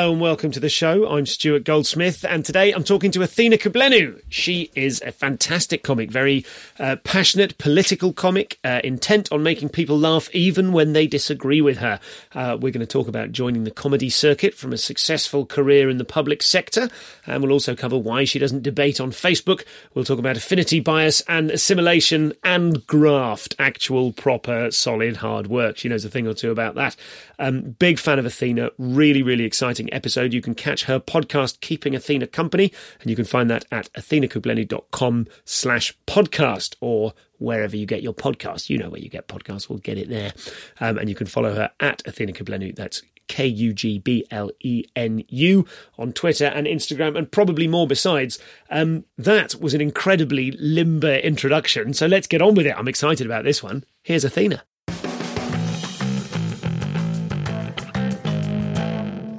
Hello and welcome to the show. I'm Stuart Goldsmith, and today I'm talking to Athena Kugblenu. She is a fantastic comic, very uh, passionate political comic, uh, intent on making people laugh even when they disagree with her. Uh, we're going to talk about joining the comedy circuit from a successful career in the public sector, and we'll also cover why she doesn't debate on Facebook. We'll talk about affinity bias and assimilation and graft, actual, proper, solid, hard work. She knows a thing or two about that. Um, big fan of Athena, really, really exciting episode. You can catch her podcast, Keeping Athena Company, and you can find that at athenakugblenu.com slash podcast or wherever you get your podcast. You know where you get podcasts, we'll get it there. Um, and you can follow her at Athena Kugblenu. That's K U G B L E N U on Twitter and Instagram, and probably more besides. Um, that was an incredibly limber introduction, so let's get on with it. I'm excited about this one. Here's Athena.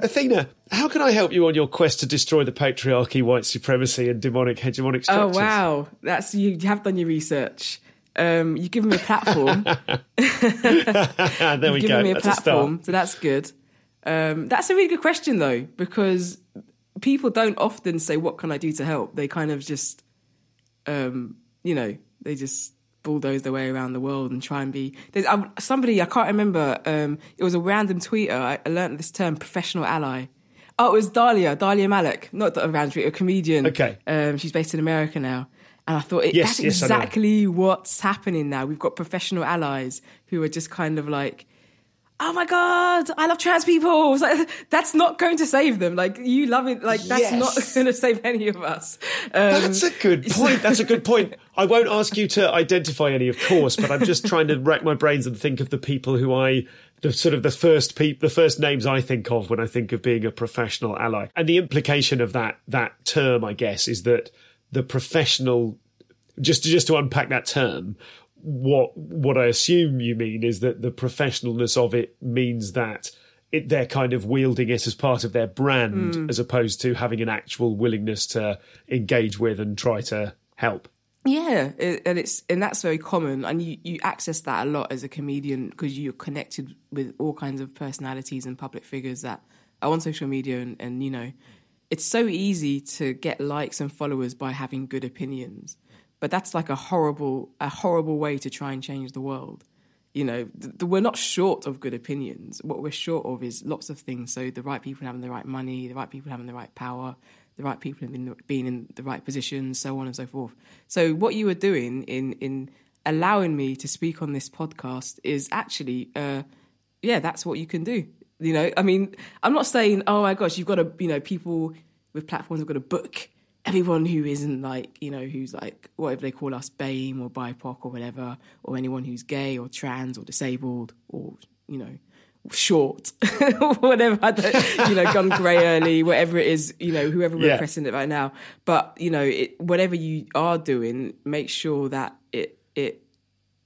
Athena, how can I help you on your quest to destroy the patriarchy, white supremacy, and demonic hegemonic structures? Oh wow, that's you, have done your research. Um, you give me a platform. there we You've go. given me a That's a platform, so that's good. Um, that's a really good question though, because people don't often say, "What can I do to help?" They kind of just, um, you know, they just bulldoze their way around the world and try and be. There's um, somebody I can't remember. Um, it was a random tweeter. I, I learned this term, professional ally. Oh, it was Dahlia, Dahlia Malik, not a random tweeter, a comedian. Okay. um, she's based in America now. And I thought it, Yes, that's yes, exactly what's happening now. We've got professional allies who are just kind of like, oh my god, I love trans people. Like, that's not going to save them. Like you love it. Like that's Yes. not going to save any of us. Um, That's a good point. That's a good point. I won't ask you to identify any, of course, but I'm just trying to rack my brains and think of the people who I, the sort of the first peop, the first names I think of when I think of being a professional ally. And the implication of that that term, I guess, is that the professional, just just to unpack that term, what what I assume you mean is that the professionalness of it means that. It, they're kind of wielding it as part of their brand hmm. as opposed to having an actual willingness to engage with and try to help. Yeah, and it's and that's very common, and you you access that a lot as a comedian because you're connected with all kinds of personalities and public figures that are on social media, and, and you know, it's so easy to get likes and followers by having good opinions, but that's like a horrible a horrible way to try and change the world. You know, th- th- we're not short of good opinions. What we're short of is lots of things. So the right people having the right money, the right people having the right power, the right people in, being in the right positions, so on and so forth. So what you were doing in in allowing me to speak on this podcast is actually, uh, yeah, that's what you can do. You know, I mean, I'm not saying, oh my gosh, you've got to, you know, people with platforms have got to book everyone who isn't like, you know, who's like whatever they call us, BAME or BIPOC or whatever, or anyone who's gay or trans or disabled or you know short, whatever, you know, gone grey early, whatever it is, you know, whoever we're Yeah. pressing it right now. But you know, it, whatever you are doing, make sure that it it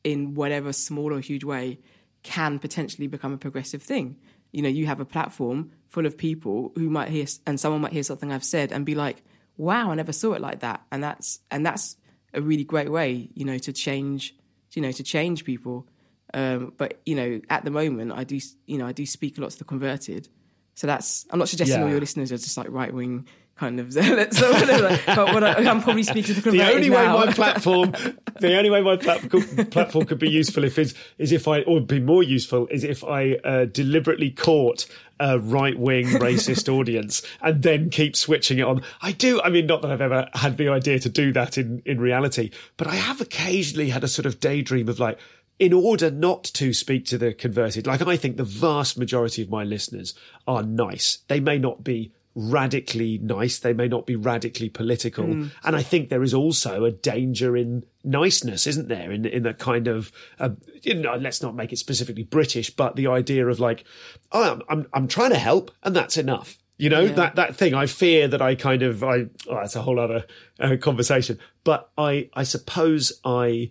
in whatever small or huge way can potentially become a progressive thing. You know, you have a platform full of people who might hear, and someone might hear something I've said and be like, "Wow, I never saw it like that," and that's and that's a really great way, you know, to change, you know, to change people. Um, but you know, at the moment, I do, you know, I do speak a lot to the converted. So that's. I'm not suggesting all your listeners are just like right wing kind of zealots or whatever. but what I, I'm probably speaking to the The only way now. my platform, the only way my platform, platform could be useful if is is if I, or be more useful is if I uh, deliberately caught a right wing racist audience and then keep switching it on. I do. I mean, not that I've ever had the idea to do that in in reality, but I have occasionally had a sort of daydream of like. In order not to speak to the converted, like I think the vast majority of my listeners are nice. They may not be radically nice. They may not be radically political. Mm. And I think there is also a danger in niceness, isn't there? In in that kind of, uh, you know, let's not make it specifically British, but the idea of like, oh, I'm I'm, I'm trying to help, and that's enough. You know yeah. that that thing. I fear that I kind of I. Oh, that's a whole other uh, conversation. But I I suppose I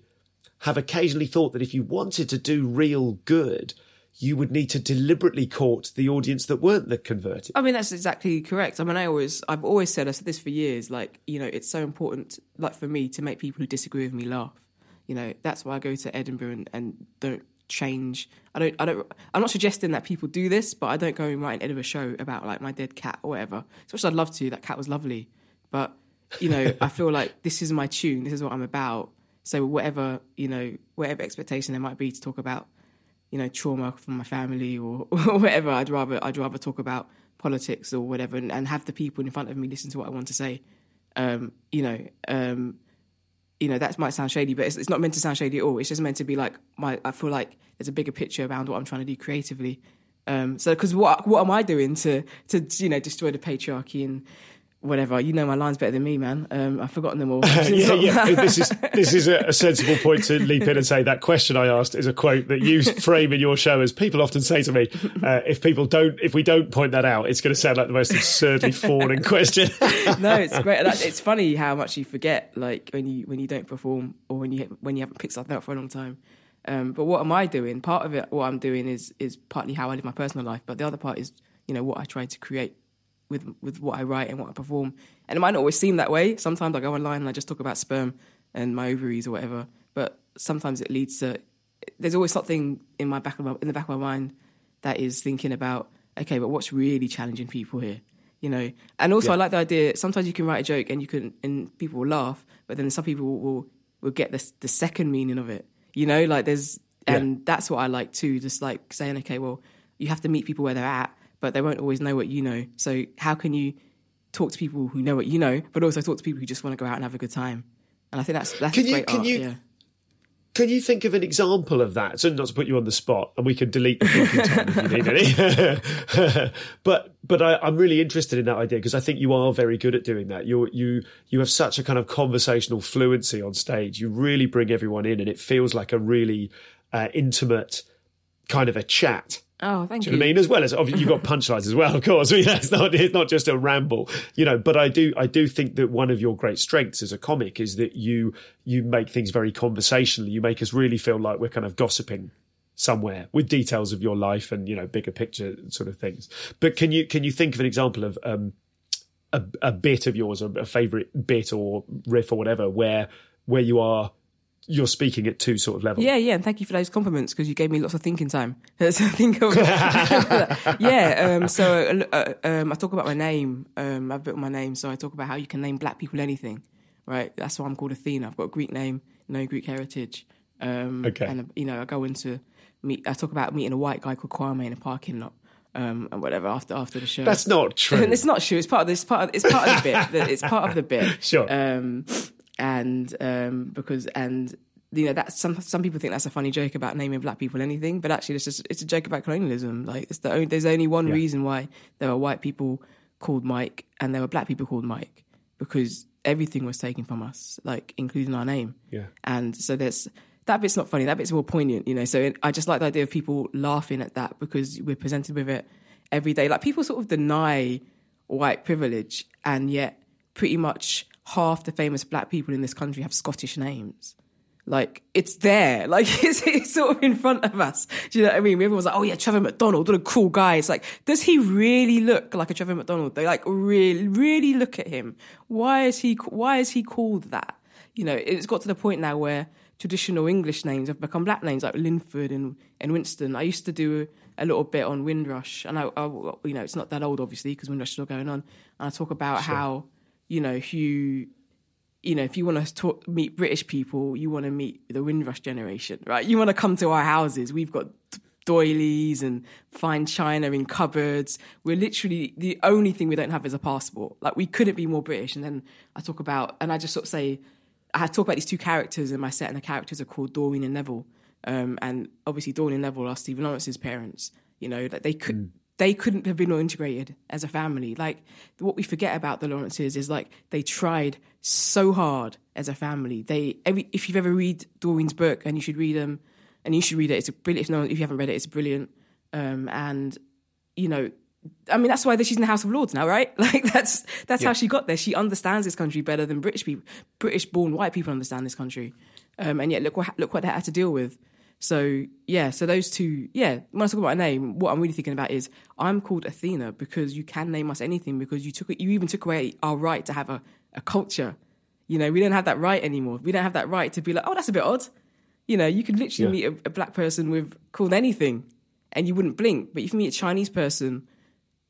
have occasionally thought that if you wanted to do real good, you would need to deliberately court the audience that weren't the converted. I mean, that's exactly correct. I mean, I always, I've always said, I said this for years, like, you know, it's so important, like for me, to make people who disagree with me laugh. You know, that's why I go to Edinburgh and, and don't change. I don't, I don't, I'm not suggesting that people do this, but I don't go and write an Edinburgh show about like my dead cat or whatever. So I'd love to. That cat was lovely. But, you know, I feel like this is my tune. This is what I'm about. So whatever, you know, whatever expectation there might be to talk about you know trauma from my family or, or whatever. I'd rather I'd rather talk about politics or whatever and, and, have the people in front of me listen to what I want to say. Um, you know, um, you know that might sound shady, but it's, it's, not meant to sound shady at all. It's just meant to be like my. I feel like there's a bigger picture around what I'm trying to do creatively. Um, so, because what what am I doing to to you know destroy the patriarchy and whatever. You know my lines better than me, man. Um, I've forgotten them all. yeah, yeah. this is this is a, sensible point to leap in and say that question I asked is a quote that you frame in your show as people often say to me, uh, if people don't, if we don't point that out, it's going to sound like the most absurdly falling question. no, it's great. It's funny how much you forget, like when you when you don't perform or when you when you haven't picked something up for a long time. Um, but what am I doing? Part of it, what I'm doing is is partly how I live my personal life, but the other part is you know what I try to create with with what I write and what I perform. And it might not always seem that way. Sometimes I go online and I just talk about sperm and my ovaries or whatever. But sometimes it leads to there's always something in my back of my, in the back of my mind that is thinking about okay, but what's really challenging people here? You know, and also yeah. I like the idea. Sometimes you can write a joke and you can and people will laugh, but then some people will will, will get the the second meaning of it. You know, like there's and yeah. that's what I like too. Just like saying, okay, well, you have to meet people where they're at, but they won't always know what you know. So how can you talk to people who know what you know, but also talk to people who just want to go out and have a good time? And I think that's that's can you, great can art. You, yeah. Can you think of an example of that? So not to put you on the spot, and we can delete the time if you need any. but but I, am really interested in that idea because I think you are very good at doing that. You you you have such a kind of conversational fluency on stage. You really bring everyone in, and it feels like a really uh, intimate kind of a chat Oh, thank you. you. I mean, as well as obviously you've got punchlines as well, of course. I mean, it's not it's not just a ramble, you know. But I do I do think that one of your great strengths as a comic is that you you make things very conversational. You make us really feel like we're kind of gossiping somewhere with details of your life and you know bigger picture sort of things. But can you can you think of an example of um, a, a bit of yours, a favorite bit or riff or whatever, where where you are you're speaking at two sort of levels. Yeah, yeah, and thank you for those compliments because you gave me lots of thinking time. so think of yeah. Um, so uh, um, I talk about my name. Um, I've built my name, so I talk about how you can name black people anything. Right, that's why I'm called Athena. I've got a Greek name, no Greek heritage. Um, okay, and you know I go into meet. I talk about meeting a white guy called Kwame in a parking lot. Um, and whatever after after the show. That's not true. it's not true. It's part of this part. Of, it's part of the bit. It's part of the bit. Sure. Um, and um, because and you know that some some people think that's a funny joke about naming black people anything, but actually it's just it's a joke about colonialism. Like it's the only, there's only one yeah. reason why there were white people called Mike and there were black people called Mike because everything was taken from us, like including our name. Yeah, and so there's that bit's not funny. That bit's more poignant, you know. So it, I just like the idea of people laughing at that because we're presented with it every day. Like people sort of deny white privilege, and yet pretty much half the famous black people in this country have Scottish names. Like it's there, like it's, it's, sort of in front of us. Do you know what I mean? Everyone's like, "Oh yeah, Trevor McDonald, what a cool guy." It's like, does he really look like a Trevor McDonald? They like really, really look at him. Why is he? Why is he called that? You know, it's got to the point now where traditional English names have become black names, like Linford and and Winston. I used to do a little bit on Windrush, and I, I you know, it's not that old, obviously, because Windrush is still going on. And I talk about sure. how you know, Hugh, you know, if you want to talk, meet British people, you want to meet the Windrush generation, right? You want to come to our houses. We've got doilies and fine china in cupboards. We're literally the only thing we don't have is a passport. Like we couldn't be more British. And then I talk about, and I just sort of say, I talk about these two characters in my set, and the characters are called Doreen and Neville. Um, and obviously, Doreen and Neville are Stephen Lawrence's parents. You know, that they could. Mm they couldn't have been more integrated as a family. Like what we forget about the Lawrences is like they tried so hard as a family. They every if you've ever read Doreen's book and you should read them, and you should read it. It's a brilliant. If no, if you haven't read it, it's brilliant. Um, and you know, I mean, that's why she's in the House of Lords now, right? Like that's that's yeah. how she got there. She understands this country better than British people, British-born white people understand this country. Um, and yet, look what look what they had to deal with. So yeah, so those two, yeah. When I talk about a name, what I'm really thinking about is I'm called Athena because you can name us anything because you took. You even took away our right to have a, a culture. You know, we don't have that right anymore. We don't have that right to be like, oh, that's a bit odd. You know, you could literally yeah. meet a, a, black person with called anything, and you wouldn't blink. But if you meet a Chinese person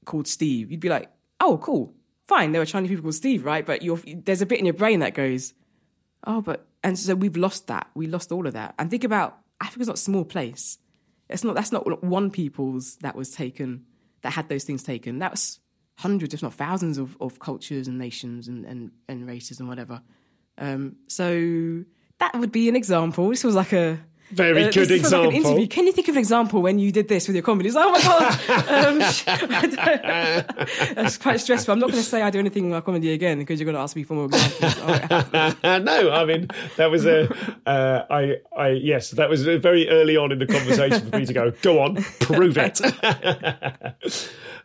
called Steve, you'd be like, oh, cool, fine. There are Chinese people called Steve, right? But there's a bit in your brain that goes, oh, but and so we've lost that. We lost all of that. And think about Africa's not a small place. It's not. That's not one people's that was taken. That had those things taken. That was hundreds, if not thousands, of, of cultures and nations and, and, and races and whatever. Um, so that would be an example. This was like a very uh, good example. Like. Can you think of an example when you did this with your comedies? Oh my god, um, that's quite stressful. I'm not going to say I do anything in my comedy again because you're going to ask me for more examples. Oh, no, I mean that was a, uh, I, I, yes, that was very early on in the conversation for me to go. Go on, prove it.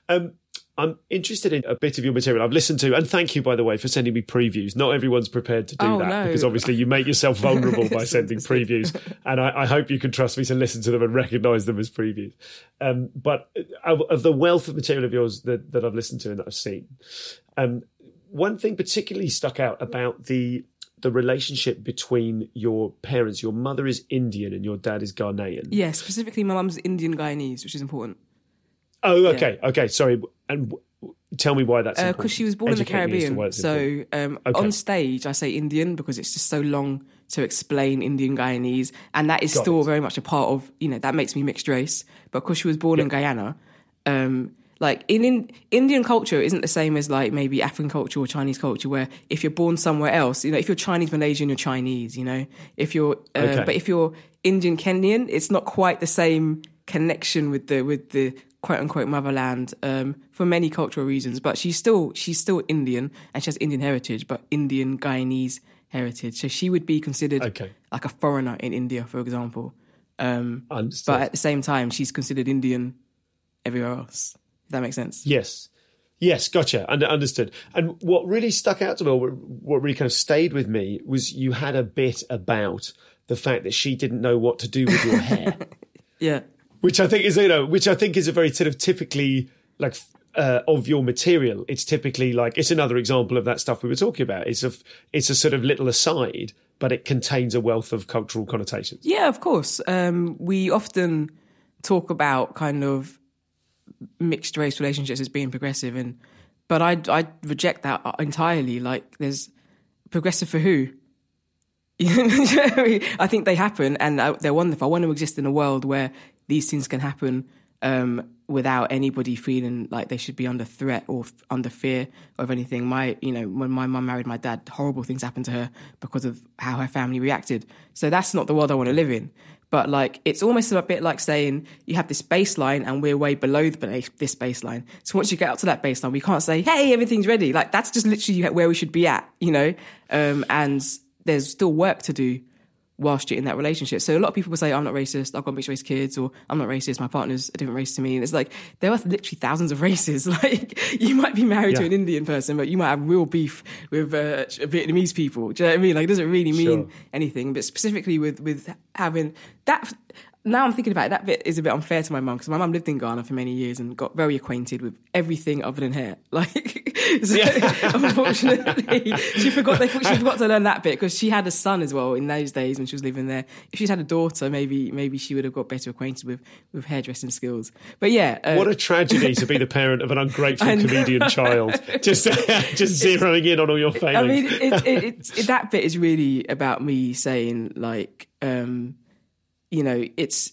um, I'm interested in a bit of your material. I've listened to, and thank you, by the way, for sending me previews. Not everyone's prepared to do oh, that no. because obviously you make yourself vulnerable by sending previews. And I, I, hope you can trust me to listen to them and recognize them as previews. Um, but of, of, the wealth of material of yours that, that I've listened to and that I've seen, um, one thing particularly stuck out about the the relationship between your parents. Your mother is Indian and your dad is Ghanaian. Yes, yeah, specifically my mum's Indian Guyanese, which is important. Oh, okay, yeah. okay. Sorry, and tell me why that's because uh, she was born Educate in the Caribbean. So um, okay. on stage, I say Indian because it's just so long to explain Indian Guyanese, and that is Got still it. very much a part of you know that makes me mixed race. But because she was born yep. in Guyana. Um, like in, in, Indian culture isn't the same as like maybe African culture or Chinese culture, where if you're born somewhere else, you know, if you're Chinese Malaysian, you're Chinese, you know. If you're, uh, okay. but if you're Indian Kenyan, it's not quite the same connection with the with the quote unquote motherland um, for many cultural reasons. But she's still she's still Indian and she has Indian heritage, but Indian Guyanese heritage. So she would be considered okay. like a foreigner in India, for example. Um, but at the same time, she's considered Indian everywhere else. If that makes sense. Yes. Yes, gotcha. Under, understood. And what really stuck out to me, what really kind of stayed with me, was you had a bit about the fact that she didn't know what to do with your hair. yeah which I think is you know, which I think is a very sort of typically like uh, of your material. It's typically like it's another example of that stuff we were talking about. It's a it's a sort of little aside, but it contains a wealth of cultural connotations. Yeah, of course. Um, we often talk about kind of mixed race relationships as being progressive, and but I I reject that entirely. Like, there's progressive for who? I think they happen and they're wonderful. I want to exist in a world where these things can happen um, without anybody feeling like they should be under threat or f- under fear of anything. My, you know, when my mum married my dad, horrible things happened to her because of how her family reacted. So that's not the world I want to live in. But like, it's almost a bit like saying you have this baseline and we're way below the, this baseline. So once you get up to that baseline, we can't say, "Hey, everything's ready." Like that's just literally where we should be at, you know. Um, and there's still work to do whilst you're in that relationship. So a lot of people will say, I'm not racist, I've got mixed race kids, or I'm not racist, my partner's a different race to me. And it's like, there are literally thousands of races. Like, you might be married yeah. to an Indian person, but you might have real beef with uh, Vietnamese people. Do you know what I mean? Like, it doesn't really mean sure. anything. But specifically with, with having that, now I'm thinking about it, that bit is a bit unfair to my mum because my mum lived in Ghana for many years and got very acquainted with everything other than hair. Like, so unfortunately, she forgot. They, she forgot to learn that bit because she had a son as well in those days when she was living there. If she'd had a daughter, maybe maybe she would have got better acquainted with with hairdressing skills. But yeah, uh, what a tragedy to be the parent of an ungrateful comedian child. Just just zeroing in on all your failings. I mean, it, it, it, that bit is really about me saying like. Um, you know, it's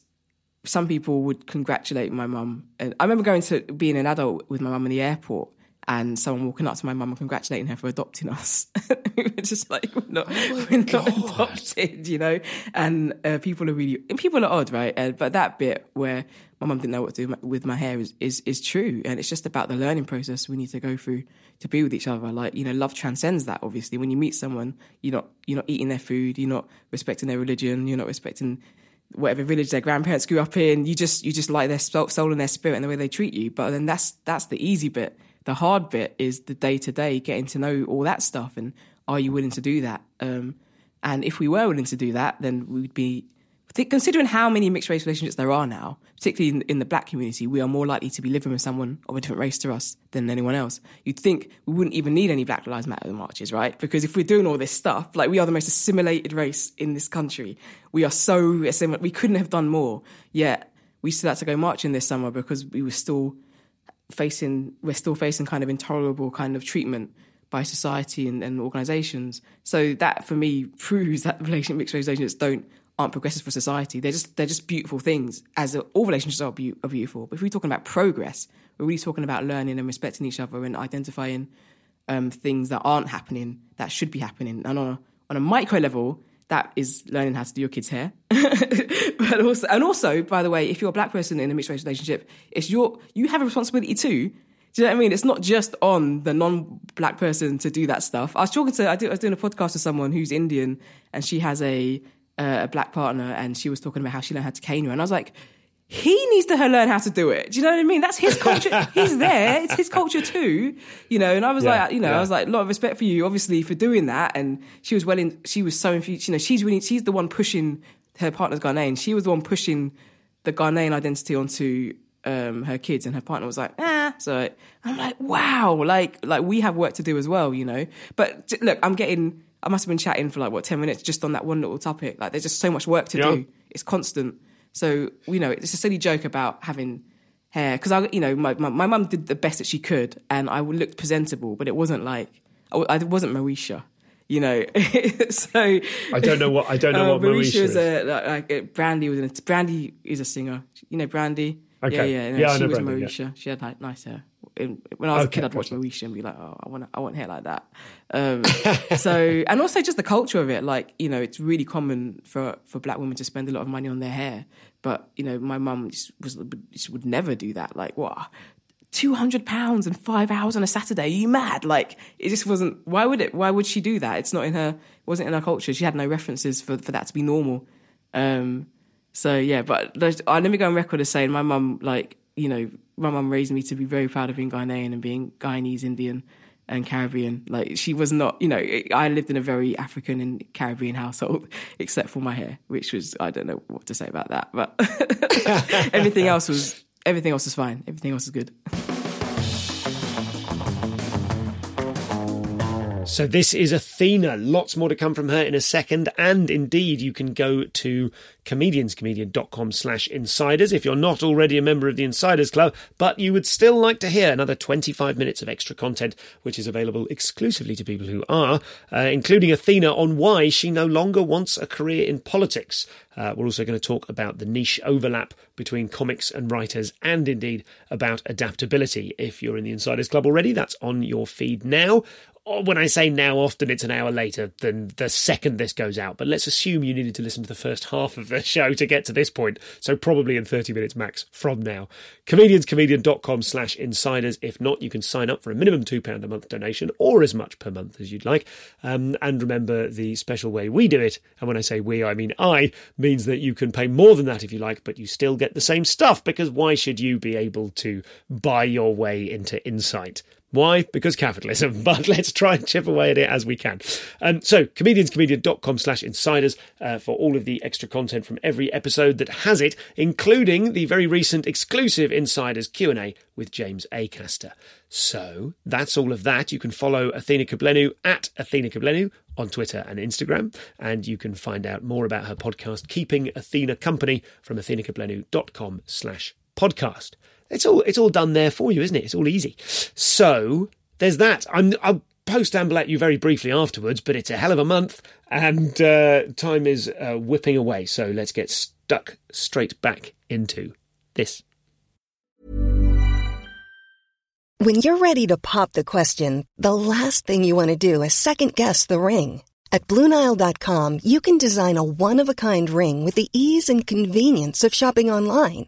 some people would congratulate my mum. And I remember going to being an adult with my mum in the airport, and someone walking up to my mum and congratulating her for adopting us. we were just like, we're not, oh we're not adopted, you know? And uh, people are really, people are odd, right? Uh, but that bit where my mum didn't know what to do with my hair is, is, is true. And it's just about the learning process we need to go through to be with each other. Like, you know, love transcends that, obviously. When you meet someone, you're not, you're not eating their food, you're not respecting their religion, you're not respecting whatever village their grandparents grew up in. You just, you just like their soul and their spirit and the way they treat you. But then that's, that's the easy bit the hard bit is the day to day, getting to know all that stuff, and are you willing to do that? Um, and if we were willing to do that, then we'd be considering how many mixed race relationships there are now, particularly in, in, the black community, we are more likely to be living with someone of a different race to us than anyone else. You'd think we wouldn't even need any Black Lives Matter marches, right? Because if we're doing all this stuff, like we are the most assimilated race in this country, we are so assimilated. We couldn't have done more. Yet we still had to go marching this summer because we were still facing we're still facing kind of intolerable kind of treatment by society and, and organizations. So that for me proves that the relationship mixed race relationships don't aren't progressive for society. They're just they're just beautiful things. As all relationships are, be, are beautiful. But if we're talking about progress, we're really talking about learning and respecting each other and identifying um, things that aren't happening that should be happening. And on a on a micro level, that is learning how to do your kids' hair. but also, and also, by the way, if you're a black person in a mixed race relationship, it's your you have a responsibility too. Do you know what I mean? It's not just on the non-black person to do that stuff. I was talking to, I, did, I was doing a podcast with someone who's Indian, and she has a uh, a black partner, and she was talking about how she learned how to cane her, and I was like, he needs to learn how to do it. Do you know what I mean? That's his culture. He's there. It's his culture too, you know. And I was yeah, like, you know, yeah. I was like, a lot of respect for you, obviously, for doing that. And she was well in. She was so infused. You know, she's really. She's the one pushing her partner's Ghanaian. She was the one pushing the Ghanaian identity onto um, her kids, and her partner was like, ah. So I'm like, wow, like, like we have work to do as well, you know. But look, I'm getting. I must have been chatting for like what ten minutes just on that one little topic. Like, there's just so much work to yeah. do. It's constant. So you know, it's a silly joke about having hair because I, you know, my my mum did the best that she could, and I looked presentable, but it wasn't like I, I wasn't Moesha. You know, so I don't know what I don't know uh, what Moesha, is. A, like, like Brandy was in it. Brandy is a singer. You know Brandy. Okay. Yeah, yeah. Yeah she was Brandy, Moesha. Yeah. She had like nice hair. When I was okay, a kid, I'd watch Moesha and be like, "Oh, I want, I want hair like that." Um, so, and also just the culture of it. Like, you know, it's really common for for black women to spend a lot of money on their hair. But you know, my mum was she would never do that. Like, what? Two hundred pounds and five hours on a Saturday? Are you mad? Like, it just wasn't. Why would it? Why would she do that? It's not in her. It wasn't in her culture. She had no references for for that to be normal. Um, so yeah, but I let me go on record as saying my mum, like, you know, my mum raised me to be very proud of being Ghanaian and being Guyanese Indian and Caribbean. Like she was not, you know, I lived in a very African and Caribbean household, except for my hair, which was I don't know what to say about that, but everything else was everything else was fine. Everything else was good. So this is Athena. Lots more to come from her in a second. And indeed, you can go to comedianscomedian.com slash insiders if you're not already a member of the Insiders Club, but you would still like to hear another 25 minutes of extra content, which is available exclusively to people who are, uh, including Athena on why she no longer wants a career in politics. Uh, we're also going to talk about the niche overlap between comics and writers and indeed about adaptability. If you're in the Insiders Club already, that's on your feed now when I say now, often it's an hour later than the second this goes out. But let's assume you needed to listen to the first half of the show to get to this point. So probably in 30 minutes max from now. Comedianscomedian.com slash insiders. If not, you can sign up for a minimum £2 a month donation or as much per month as you'd like. Um, and remember the special way we do it. And when I say we, I mean I, means that you can pay more than that if you like, but you still get the same stuff because why should you be able to buy your way into insight? Why? Because capitalism. But let's try and chip away at it as we can. Um, so, comedianscomedian.com slash insiders uh, for all of the extra content from every episode that has it, including the very recent exclusive Insiders Q&A with James Acaster. So, that's all of that. You can follow Athena Kugblenu at Athena Kugblenu on Twitter and Instagram, and you can find out more about her podcast, Keeping Athena Company, from athenakugblenu.com slash podcast. It's all it's all done there for you, isn't it? It's all easy. So there's that. I'm I'll post amble at you very briefly afterwards, but it's a hell of a month, and uh, time is uh, whipping away. So let's get stuck straight back into this. When you're ready to pop the question, the last thing you want to do is second guess the ring. At Bluenile.com, you can design a one of a kind ring with the ease and convenience of shopping online.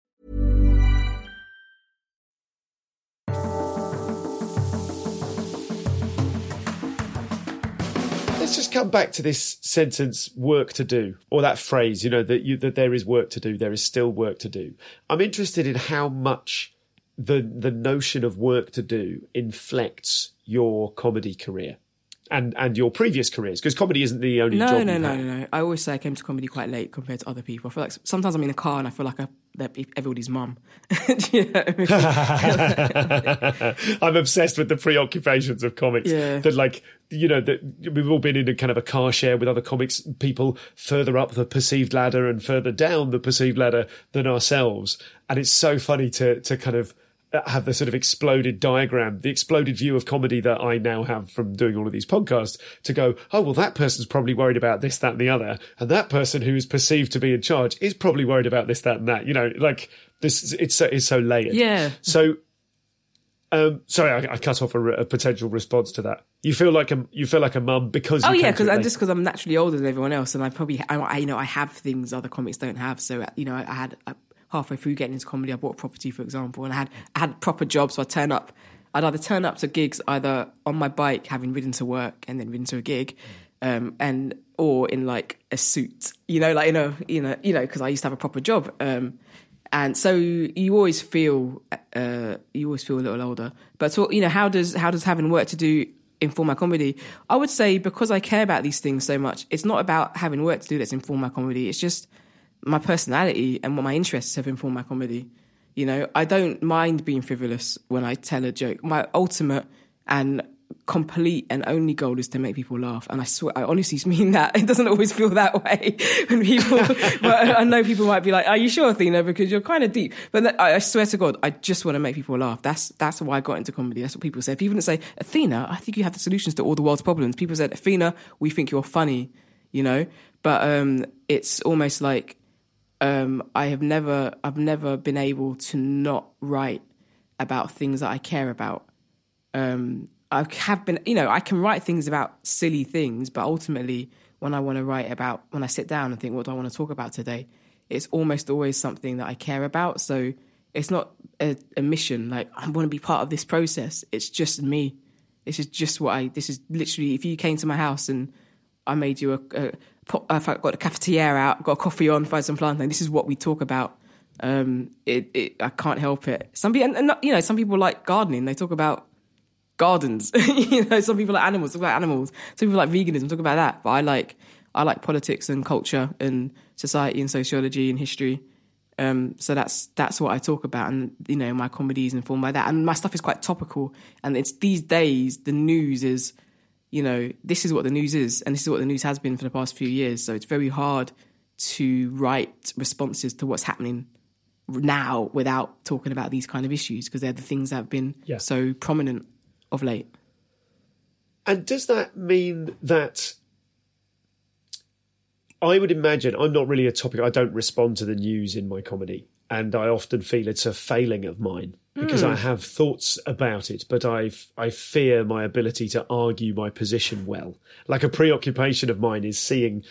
Let's just come back to this sentence "work to do" or that phrase. You know that you that there is work to do. There is still work to do. I'm interested in how much the the notion of work to do inflects your comedy career and and your previous careers because comedy isn't the only No, job no, no, had. no, no. I always say I came to comedy quite late compared to other people. I feel like sometimes I'm in a car and I feel like I, everybody's mum. Do you know what I mean? I'm obsessed with the preoccupations of comics. Yeah. That like you know that we've all been in a kind of a car share with other comics people further up the perceived ladder and further down the perceived ladder than ourselves, and it's so funny to to kind of uh, have the sort of exploded diagram, the exploded view of comedy that I now have from doing all of these podcasts to go, oh, well, that person's probably worried about this, that, and the other. And that person who is perceived to be in charge is probably worried about this, that, and that. You know, like this, it's so, it's so layered. Yeah. So, um, sorry, I, I cut off a, a potential response to that. You feel like a, you feel like a mum because Oh yeah, because I'm just because I'm naturally older than everyone else, and I probably I, I you know I have things other comics don't have. So you know I, I had uh, halfway through getting into comedy, I bought a property, for example, and I had I had a proper job. So I turn up. I'd either turn up to gigs either on my bike, having ridden to work and then ridden to a gig, um, and or in like a suit, you know, like you know, you know, you know, because I used to have a proper job. Um, and so you always feel uh, you always feel a little older. But so, you know, how does how does having work to do inform my comedy? I would say because I care about these things so much, it's not about having work to do that's informed my comedy. It's just my personality and what my interests have informed my comedy. You know, I don't mind being frivolous when I tell a joke. My ultimate and complete and only goal is to make people laugh. And I swear, I honestly mean that. It doesn't always feel that way when people, but I know people might be like, are you sure, Athena? Because you're kind of deep. But I swear to God, I just want to make people laugh. That's, that's why I got into comedy. That's what people say. People didn't say, Athena, I think you have the solutions to all the world's problems. People said, Athena, we think you're funny, you know? But, um, it's almost like, um, I have never, I've never been able to not write about things that I care about. Um, I have been, you know, I can write things about silly things, but ultimately, when I want to write about, when I sit down and think, what do I want to talk about today? It's almost always something that I care about. So it's not a, a mission, like, I want to be part of this process. It's just me. This is just what I, this is literally, if you came to my house and I made you a, a put, if I got a cafetiere out, got a coffee on, find some plantain, this is what we talk about. Um, it, it, I can't help it. Some people, and, and you know, some people like gardening. They talk about gardens. you know, some people like animals, talk about animals. Some people like veganism, talk about that. But I like I like politics and culture and society and sociology and history. Um, so that's that's what I talk about, and you know, my comedy is informed by that, and my stuff is quite topical. And it's these days the news is, you know, this is what the news is, and this is what the news has been for the past few years. So it's very hard to write responses to what's happening now without talking about these kind of issues because they're the things that have been Yeah. so prominent of late. And does that mean that I would imagine I'm not really a topic, I don't respond to the news in my comedy. And I often feel it's a failing of mine because I hmm. have thoughts about it, but I I fear my ability to argue my position well. Like a preoccupation of mine is seeing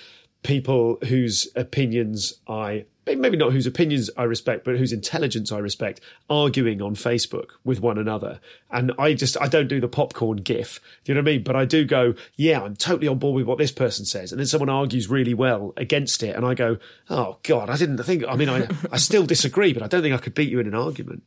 people whose opinions I maybe not whose opinions I respect, but whose intelligence I respect, arguing on Facebook with one another. And I just, I don't do the popcorn gif. Do you know what I mean? But I do go, yeah, I'm totally on board with what this person says. And then someone argues really well against it. And I go, oh God, I didn't think, I mean, I, I still disagree, but I don't think I could beat you in an argument.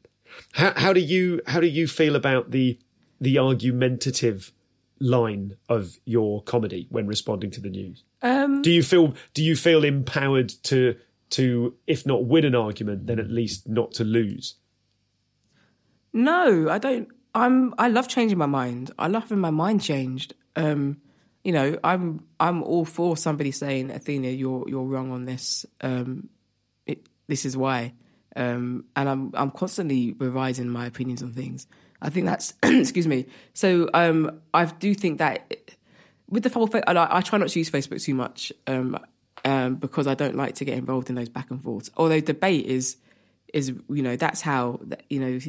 How, how do you, how do you feel about the, the argumentative line of your comedy when responding to the news? Um, do you feel do you feel empowered to to if not win an argument, then at least not to lose? No, I don't. I'm. I love changing my mind. I love having my mind changed. Um, you know, I'm. I'm all for somebody saying, "Athena, you're you're wrong on this. Um, it, this is why." Um, and I'm I'm constantly revising my opinions on things. I think that's excuse me. So um, I do think that with the whole, I, I try not to use Facebook too much um, um, because I don't like to get involved in those back and forths. Although debate is is you know that's how you know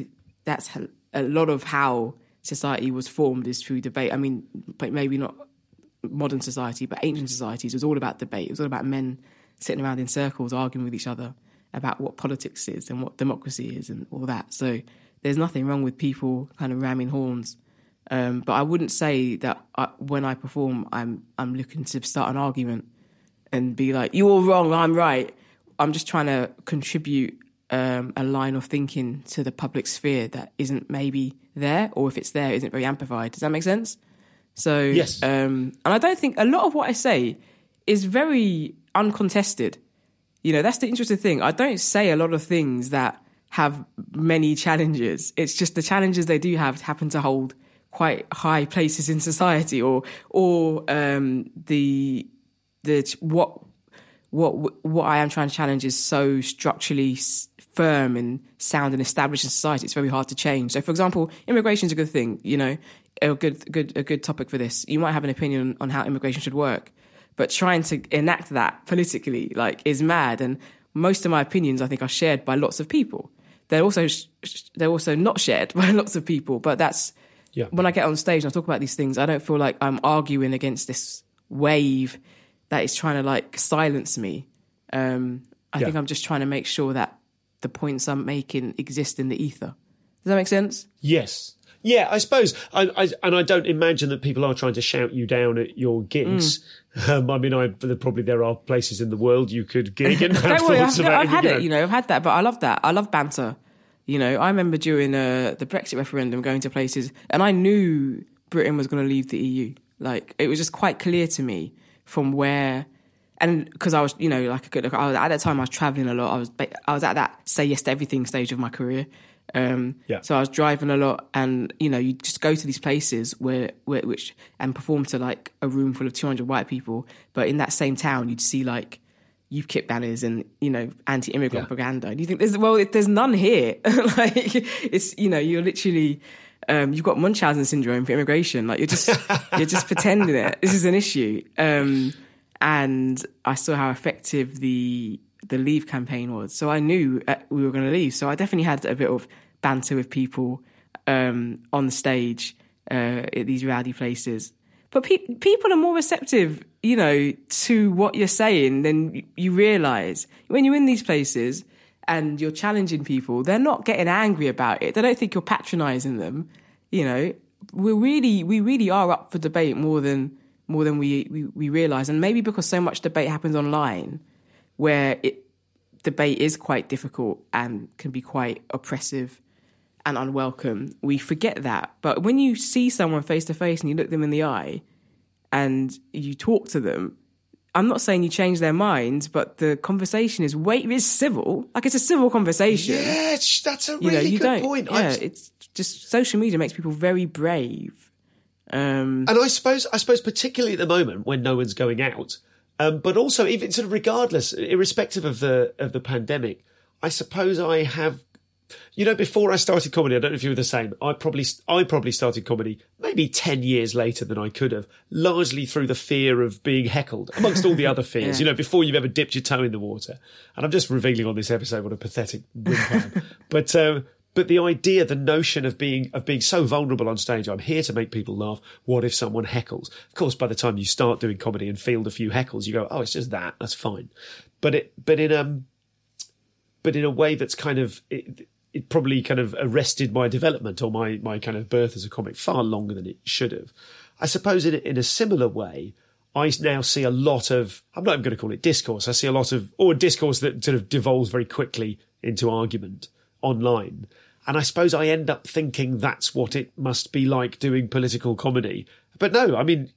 that's a lot of how society was formed is through debate. I mean, but maybe not modern society, but ancient societies was all about debate. It was all about men sitting around in circles arguing with each other about what politics is and what democracy is and all that. So there's nothing wrong with people kind of ramming horns. Um, but I wouldn't say that I, when I perform, I'm I'm looking to start an argument and be like, "You're all wrong, I'm right." I'm just trying to contribute um, a line of thinking to the public sphere that isn't maybe there, or if it's there, isn't very amplified. Does that make sense? So yes, um, and I don't think a lot of what I say is very uncontested. You know, that's the interesting thing. I don't say a lot of things that have many challenges. It's just the challenges they do have happen to hold quite high places in society, or or um, the the what what what I am trying to challenge is so structurally firm and sound and established in society. It's very hard to change. So, for example, immigration is a good thing. You know, a good good a good topic for this. You might have an opinion on how immigration should work, but trying to enact that politically like is mad. And most of my opinions, I think, are shared by lots of people they're also they're also not shared by lots of people. But that's yeah. when I get on stage and I talk about these things, I don't feel like I'm arguing against this wave that is trying to like silence me. Um, I yeah. think I'm just trying to make sure that the points I'm making exist in the ether. Does that make sense? Yes. Yeah, I suppose, I, I, and I don't imagine that people are trying to shout you down at your gigs. Mm. Um, I mean, I probably there are places in the world you could gig and have worry, thoughts I've, about. I've had it, you know, I've had that, but I love that. I love banter. You know, I remember during uh, the Brexit referendum going to places, and I knew Britain was going to leave the EU. Like it was just quite clear to me from where and because I was, you know, like, like I was, at that time I was traveling a lot. I was I was at that say yes to everything stage of my career, um, yeah. So I was driving a lot, and you know, you just go to these places where, where which and perform to like a room full of two hundred white people, but in that same town, you'd see like UKIP banners and you know anti-immigrant yeah. propaganda. And you think there's well, there's none here. like it's you know, you're literally. Um, you've got Munchausen syndrome for immigration. Like you're just you're just pretending it. This is an issue. Um, and I saw how effective the the leave campaign was. So I knew uh, we were going to leave. So I definitely had a bit of banter with people um, on the stage uh, at these rowdy places. But pe- people are more receptive, you know, to what you're saying than you realize. When you're in these places and you're challenging people, they're not getting angry about it. They don't think you're patronizing them. You know, we really, we really are up for debate more than more than we, we, we realize. And maybe because so much debate happens online, where it debate is quite difficult and can be quite oppressive and unwelcome. We forget that. But when you see someone face to face and you look them in the eye and you talk to them, I'm not saying you change their minds, but the conversation is way it's civil. Like it's a civil conversation. Yeah, that's a really you know, you good point. Yeah, I'm... it's just social media makes people very brave. Um, and I suppose, I suppose, particularly at the moment when no one's going out, um, but also even sort of regardless, irrespective of the of the pandemic, I suppose I have you know, before I started comedy, I don't know if you were the same. I probably, I probably started comedy maybe 10 years later than I could have, largely through the fear of being heckled amongst all the other fears, yeah. you know, before you've ever dipped your toe in the water. And I'm just revealing on this episode what a pathetic wimp But, um, but the idea, the notion of being, of being so vulnerable on stage, I'm here to make people laugh. What if someone heckles? Of course, by the time you start doing comedy and field a few heckles, you go, oh, it's just that. That's fine. But it, but in, um, but in a way that's kind of it, it probably kind of arrested my development or my my kind of birth as a comic far longer than it should have. I suppose in in a similar way, I now see a lot of I'm not even going to call it discourse. I see a lot of or discourse that sort of devolves very quickly into argument online. And I suppose I end up thinking that's what it must be like doing political comedy. But no, I mean,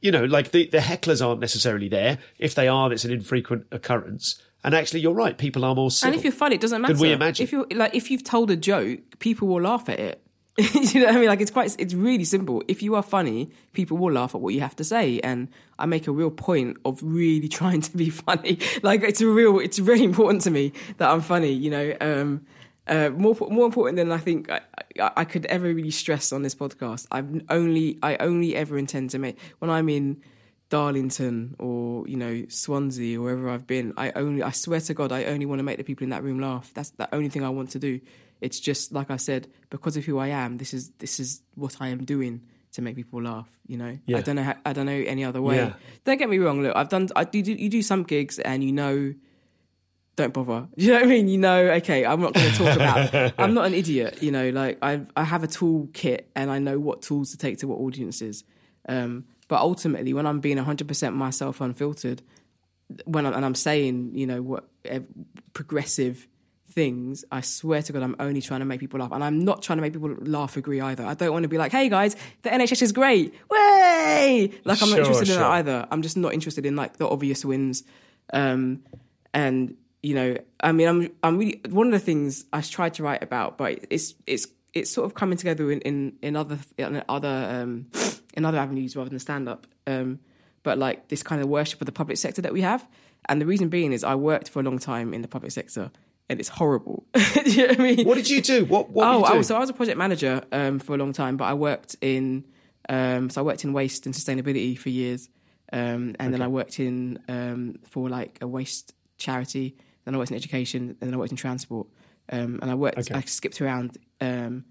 you know, like the, the hecklers aren't necessarily there. If they are, it's an infrequent occurrence. And actually, you're right. People are more civil. And if you're funny, it doesn't matter. Than we imagine. If you like, if you've told a joke, people will laugh at it. you know what I mean? Like it's quite, it's really simple. If you are funny, people will laugh at what you have to say. And I make a real point of really trying to be funny. Like it's a real, it's really important to me that I'm funny. You know, um, uh, more more important than I think I, I, I could ever really stress on this podcast. I've only, I only ever intend to make when I'm in Darlington or you know Swansea or wherever I've been. I only, I swear to God, I only want to make the people in that room laugh. That's the only thing I want to do. It's just like I said, because of who I am. This is this is what I am doing to make people laugh. You know, Yeah. I don't know. How, I don't know any other way. Yeah. Don't get me wrong. Look, I've done. I do. You do some gigs, and you know, don't bother. You know what I mean? You know, okay, I'm not going to talk about. I'm not an idiot. You know, like I I have a toolkit, and I know what tools to take to what audiences. Um, but ultimately, when I'm being 100 percent myself, unfiltered, when I'm, and I'm saying, you know, what eh, progressive things, I swear to God, I'm only trying to make people laugh, and I'm not trying to make people laugh agree either. I don't want to be like, hey guys, the NHS is great, way! Like I'm not Sure, interested in that either. I'm just not interested in like the obvious wins. Um, and you know, I mean, I'm I'm really one of the things I tried to write about, but it's it's it's sort of coming together in in, in other in other um, in other avenues rather than stand up. Um, but like this kind of worship of the public sector that we have, and the reason being is I worked for a long time in the public sector, and it's horrible. Do you know what I mean? what did you do? What? What? oh, were you I doing? so I was a project manager um, for a long time, but I worked in um, so I worked in waste and sustainability for years, um, and then I worked in um, for like a waste charity. Then I worked in education, and then I worked in transport, um, and I worked. Okay. I skipped around um,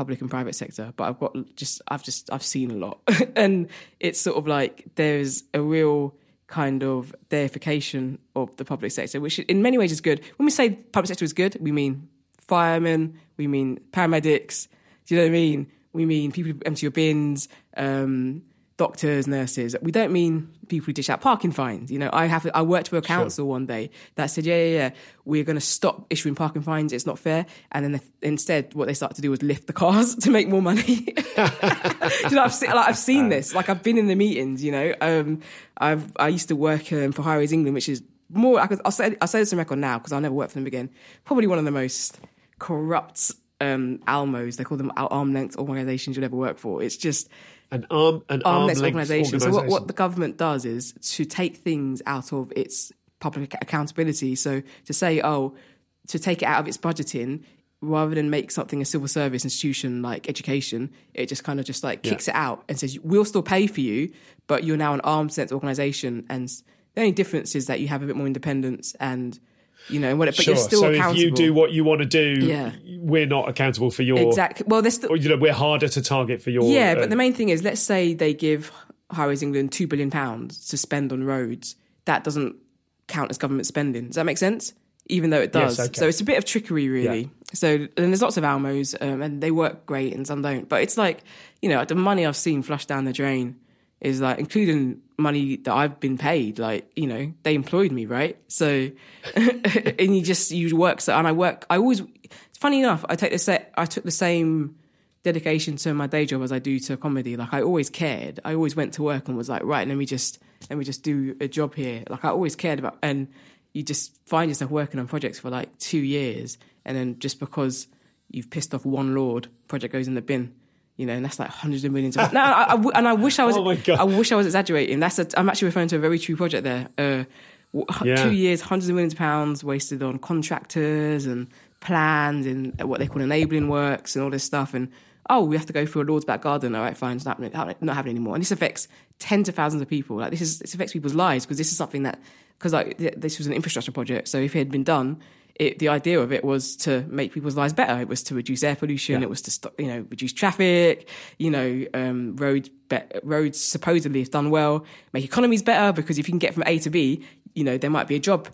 public and private sector, but I've got just I've just I've seen a lot, and it's sort of like there's a real kind of deification of the public sector, which in many ways is good. When we say public sector is good, we mean firemen, we mean paramedics. Do you know what I mean? We mean people who empty your bins, um, doctors, nurses. We don't mean people who dish out parking fines. You know, I have I worked for a council one day that said, yeah, yeah, yeah, we're going to stop issuing parking fines. It's not fair. And then they, instead, what they started to do was lift the cars to make more money. you know, I've seen, like, I've seen this. Like I've been in the meetings. You know, um, I've I used to work um, for Highways England, which is more. I could, I'll say I'll say this on record now because I'll never work for them again. Probably one of the most corrupt um, almos. They call them arm length organisations you'll ever work for. It's just an arm, an arm arm length length organisation. So what, what the government does is to take things out of its public accountability. So to say, oh, to take it out of its budgeting rather than make something a civil service institution like education, it just kind of just like kicks it out and says, we'll still pay for you, but you're now an arm's length organisation. And the only difference is that you have a bit more independence and, you know, what, but Sure. you're still so accountable. if you do what you want to do, Yeah. we're not accountable for your. Exactly. Well, there's still, Or, you know, we're harder to target for your. Yeah, uh, but the main thing is, let's say they give Highways England two billion pounds to spend on roads. That doesn't count as government spending. Does that make sense? Even though it Yes, does. okay. So it's a bit of trickery, really. Yeah. So and there's lots of Almos, um, and they work great, and some don't. But it's like you know, the money I've seen flushed down the drain is like including money that I've been paid. Like you know, they employed me, right? So and you just you work so and I work. I always. It's funny enough. I take the sa- I took the same dedication to my day job as I do to comedy. Like I always cared. I always went to work and was like, right, let me just let me just do a job here. Like I always cared about and you just find yourself working on projects for like two years and then just because you've pissed off one lord, project goes in the bin. You know, and that's like hundreds of millions. Of, no, I, I and I wish I was. Oh my God. I wish I was exaggerating. That's. A, I'm actually referring to a very true project there. Uh, Yeah. Two years, hundreds of millions of pounds wasted on contractors and plans and what they call enabling works and all this stuff. And oh, we have to go through a Lord's back garden. All right, fine, it's not happening, not happening anymore. And this affects tens of thousands of people. Like this is this affects people's lives because this is something that because like this was an infrastructure project. So if it had been done, it, the idea of it was to make people's lives better. It was to reduce air pollution. Yeah. It was to stop, you know, reduce traffic. You know, um, roads be- roads supposedly if done well make economies better because if you can get from A to B, you know, there might be a job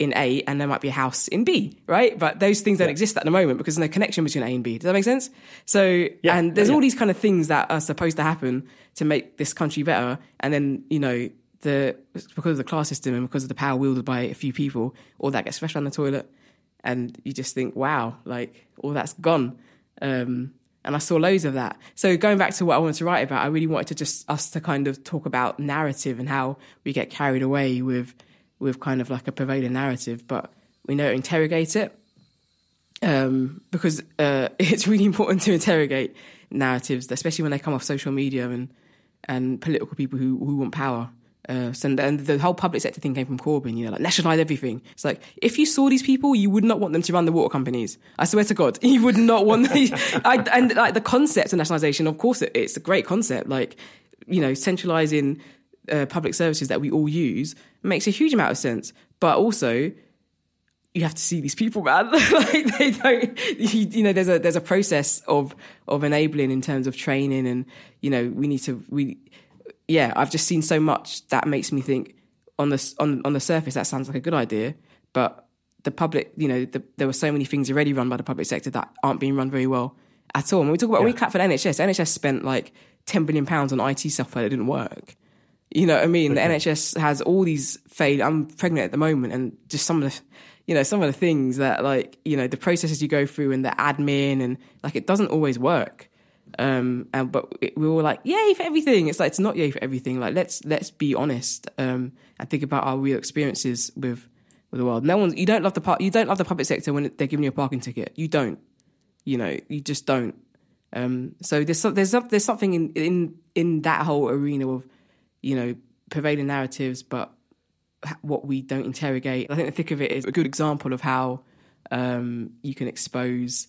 in A and there might be a house in B, right? But those things don't Yeah. exist at the moment because there's no connection between A and B. Does that make sense? So, Yeah. and there's all these kind of things that are supposed to happen to make this country better. And then, you know, the because of the class system and because of the power wielded by a few people, all that gets flushed down the toilet. And you just think, wow, like all that's gone. Um, and I saw loads of that. So going back to what I wanted to write about, I really wanted to just us to kind of talk about narrative and how we get carried away with with kind of like a prevailing narrative, but we know interrogate it um, because uh, it's really important to interrogate narratives, especially when they come off social media and and political people who who want power. Uh, and, the whole public sector thing came from Corbyn, you know, like nationalise everything. It's like if you saw these people, you would not want them to run the water companies. I swear to God, you would not want. The, I, and like the concept of nationalisation, of course, it, it's a great concept. Like you know, centralising uh, public services that we all use makes a huge amount of sense. But also, you have to see these people, man. like they don't, you, you know, there's a there's a process of of enabling in terms of training, and you know, we need to we, yeah. I've just seen so much that makes me think on the on on the surface that sounds like a good idea, but the public, you know, the, there were so many things already run by the public sector that aren't being run very well at all. When we talk about when we clap for the NHS, NHS spent like ten billion pounds on IT software that didn't work. You know what I mean? The NHS has all these failed. I'm pregnant at the moment, and just some of the, you know, some of the things that like, you know, the processes you go through and the admin and like it doesn't always work. Um, and but we were like, yay for everything. It's like it's not yay for everything. Like let's let's be honest um, and think about our real experiences with with the world. No one's you don't love the par- you don't love the public sector when they're giving you a parking ticket. You don't. You know, you just don't. Um, so there's there's there's something in in in that whole arena of you know prevailing narratives, but what we don't interrogate. I think the thick of it is a good example of how um, you can expose,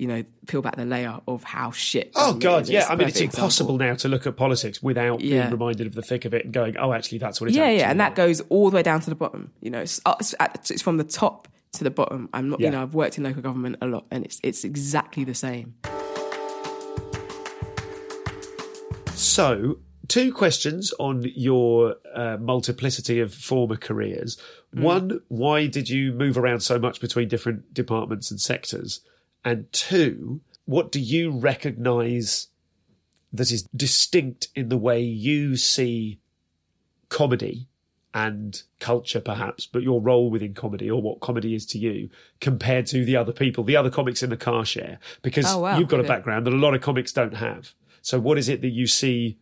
you know, peel back the layer of how shit. Oh God, yeah. I mean, it's perfect impossible example. now to look at politics without Yeah. being reminded of the thick of it and going, "Oh, actually, that's what it's." Yeah, yeah, and that goes all the way down to the bottom. You know, it's, uh, it's from the top to the bottom. I'm not, Yeah. you know, I've worked in local government a lot, and it's it's exactly the same. So, two questions on your uh, multiplicity of former careers. Mm. One, why did you move around so much between different departments and sectors? And two, what do you recognise that is distinct in the way you see comedy and culture, perhaps, but your role within comedy or what comedy is to you compared to the other people, the other comics in the car share? Because Oh, wow. you've got a background that a lot of comics don't have. So, what is it that you see?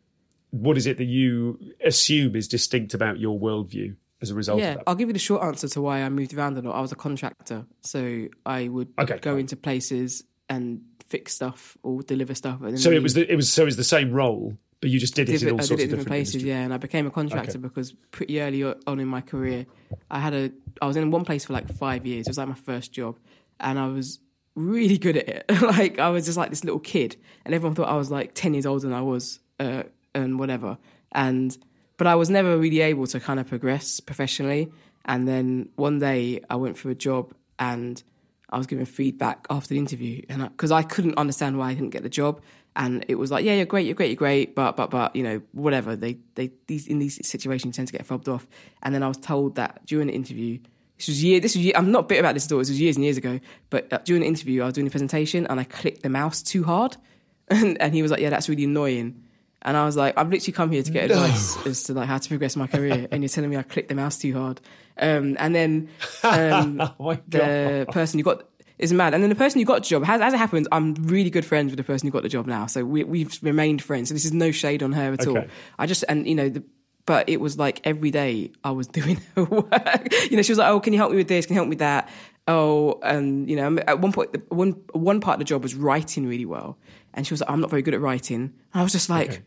What is it that you assume is distinct about your worldview as a result Yeah? I'll give you the short answer to why I moved around a lot. I was a contractor, so I would Okay, go fine. into places and fix stuff or deliver stuff. So it was the, it was so it was the same role, but you just did it in all I sorts did of in different places, industries. yeah. And I became a contractor Okay. because pretty early on in my career, I had a I was in one place for like five years. It was like my first job, and I was really good at it. like I was just like this little kid, and everyone thought I was like ten years older than I was, uh, and whatever. And but I was never really able to kind of progress professionally. And then one day I went for a job and I was given feedback after the interview, and because I, couldn't understand why I didn't get the job, and it was like, yeah, you're great, you're great, you're great, but but but you know, whatever. They they these in these situations tend to get fobbed off, and then I was told that during the interview. This was year. This was year, I'm not bitter about this at all. This was years and years ago. But uh, during the interview, I was doing a presentation and I clicked the mouse too hard, and, and he was like, "Yeah, that's really annoying." And I was like, "I've literally come here to get advice as to like how to progress my career, and you're telling me I clicked the mouse too hard." Um, and then um, Oh the person who got is mad. And then the person who got the job, as, as it happens, I'm really good friends with the person who got the job now. So we, we've remained friends. So this is no shade on her at all. I just, and you know, the, but it was like every day I was doing her work. You know, she was like, oh, can you help me with this? Can you help me with that? Oh, and you know, at one point, the- one, one part of the job was writing really well. And she was like, I'm not very good at writing. And I was just like,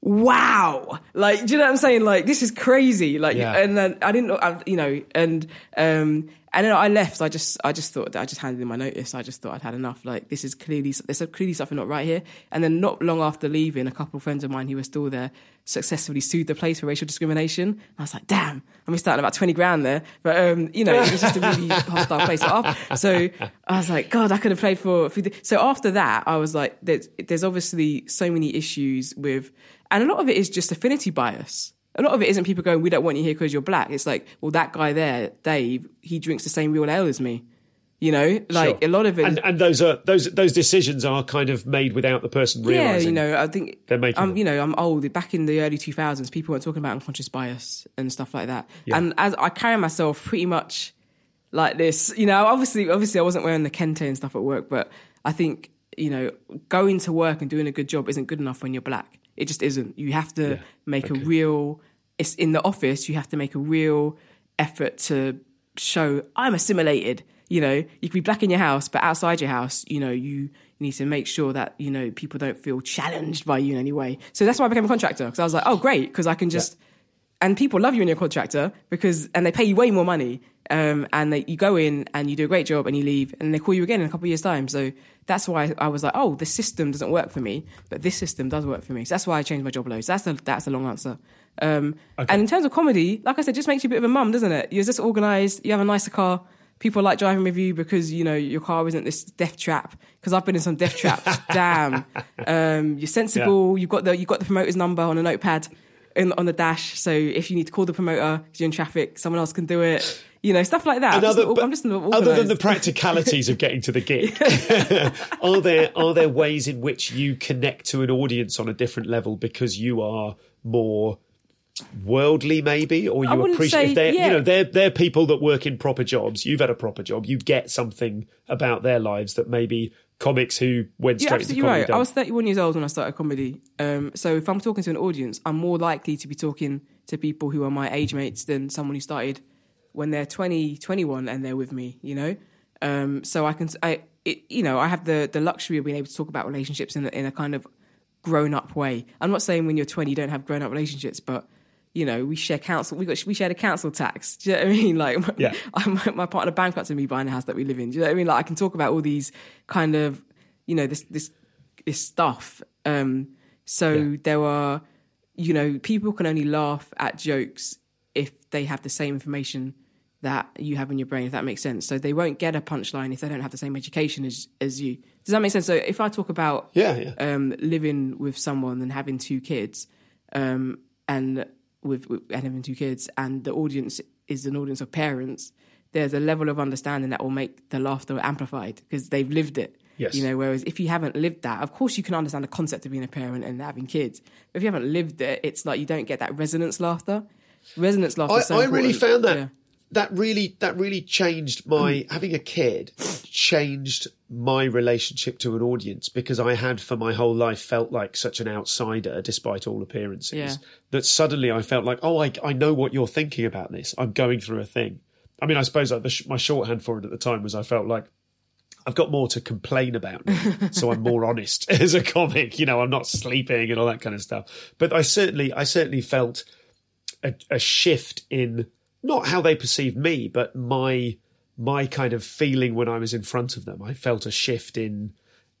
wow like do you know what i'm saying like this is crazy like Yeah. and then i didn't know I, you know and um and then i left. I just i just thought that i just handed in my notice. I just thought i'd had enough. Like this is clearly there's clearly something not right here. And then not long after leaving a couple of friends of mine who were still there successfully sued the place for racial discrimination. And i was like damn. I missed out on about 20 grand there. But um you know it was just a really hostile place. So, so i was like god i could have played for, for the-" so after that i was like there's there's obviously so many issues with and a lot of it is just affinity bias a lot of it isn't people going, "We don't want you here because you're black." It's like, well, that guy there, Dave, he drinks the same real ale as me. You know, like Sure. a lot of it. and and those are those those decisions are kind of made without the person realizing. yeah, you know, I think they're making I'm, them. you know, I'm old. Back in the early 2000s, people weren't talking about unconscious bias and stuff like that. And as I carry myself pretty much like this, you know, obviously, obviously, I wasn't wearing the kente and stuff at work, but I think you know, going to work and doing a good job isn't good enough when you're black. It just isn't. You have to make a real. It's in the office. You have to make a real effort to show I'm assimilated. You know, you can be black in your house, but outside your house, you know, you need to make sure that you know people don't feel challenged by you in any way. So that's why I became a contractor because I was like, oh, great, because I can just and people love you when you're a contractor because and they pay you way more money um, and they, you go in and you do a great job and you leave and they call you again in a couple of years time. So that's why I was like oh the system doesn't work for me but this system does work for me. So that's why I changed my job loads. That's a that's a long answer. Um, and in terms of comedy like I said just makes you a bit of a mum doesn't it? You're just organized you have a nicer car people like driving with you because you know your car isn't this death trap because I've been in some death traps damn. Um, you're sensible you've got the you've got the promoter's number on a notepad in, on the dash. So if you need to call the promoter, you're in traffic, someone else can do it. You know, stuff like that. I'm just other- I'm just not other than the practicalities of getting to the gig, are there are there ways in which you connect to an audience on a different level because you are more worldly, maybe, or you appreciate they're yeah. you know they're they're people that work in proper jobs. You've had a proper job. You get something about their lives that maybe comics who went You're straight absolutely comedy right. I was 31 years old when I started comedy. Um, so if I'm talking to an audience, I'm more likely to be talking to people who are my age mates than someone who started when they're 20, 21 and they're with me, you know? Um, so I can, I, it, you know, I have the, the luxury of being able to talk about relationships in in a kind of grown up way. I'm not saying when you're 20 you don't have grown up relationships, but you know, we share council. We got we shared a council tax. Do you know what I mean? Like, my, Yeah. my, my partner bankrupted me buying the house that we live in. Do you know what I mean? Like, I can talk about all these kind of, you know, this this this stuff. Um, so Yeah. there are, you know, people can only laugh at jokes if they have the same information that you have in your brain. If that makes sense. So they won't get a punchline if they don't have the same education as as you. Does that make sense? So if I talk about Yeah, yeah. um, living with someone and having two kids, um, and with, with and having two kids, and the audience is an audience of parents. There's a level of understanding that will make the laughter amplified because they've lived it. Yes. You know, whereas if you haven't lived that, of course you can understand the concept of being a parent and having kids. But if you haven't lived it, it's like you don't get that resonance laughter. Resonance laughter. I, so I really found that Yeah. That really that really changed my mm. having a kid changed my relationship to an audience because I had for my whole life felt like such an outsider despite all appearances Yeah. that suddenly I felt like oh I I know what you're thinking about this I'm going through a thing I mean I suppose like the sh- my shorthand for it at the time was I felt like I've got more to complain about, now, so I'm more honest as a comic. You know, I'm not sleeping and all that kind of stuff. But I certainly, I certainly felt a, a shift in not how they perceived me, but my my kind of feeling when I was in front of them. I felt a shift in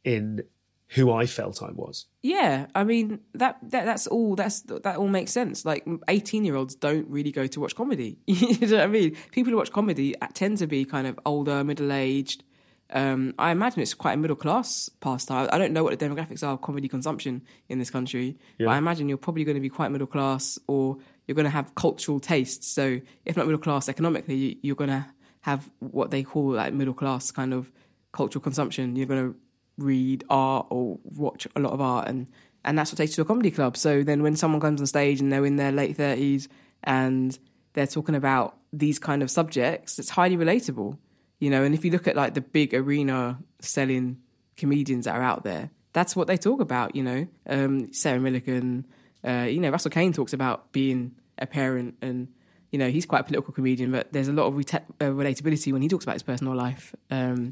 in who I felt I was. Yeah, I mean that, that that's all that's that all makes sense. Like eighteen year olds don't really go to watch comedy. you know what I mean? People who watch comedy tend to be kind of older, middle aged. Um, I imagine it's quite a middle class pastime. I don't know what the demographics are of comedy consumption in this country, but I imagine you're probably going to be quite middle class, or you're going to have cultural tastes. So if not middle class economically, you, you're going to have what they call like middle class kind of cultural consumption. You're going to read art or watch a lot of art and and that's what takes you to a comedy club so then when someone comes on stage and they're in their late 30s and they're talking about these kind of subjects it's highly relatable you know and if you look at like the big arena selling comedians that are out there that's what they talk about you know um Sarah Millican uh you know russell kane talks about being a parent and you know he's quite a political comedian but there's a lot of reta- uh, relatability when he talks about his personal life um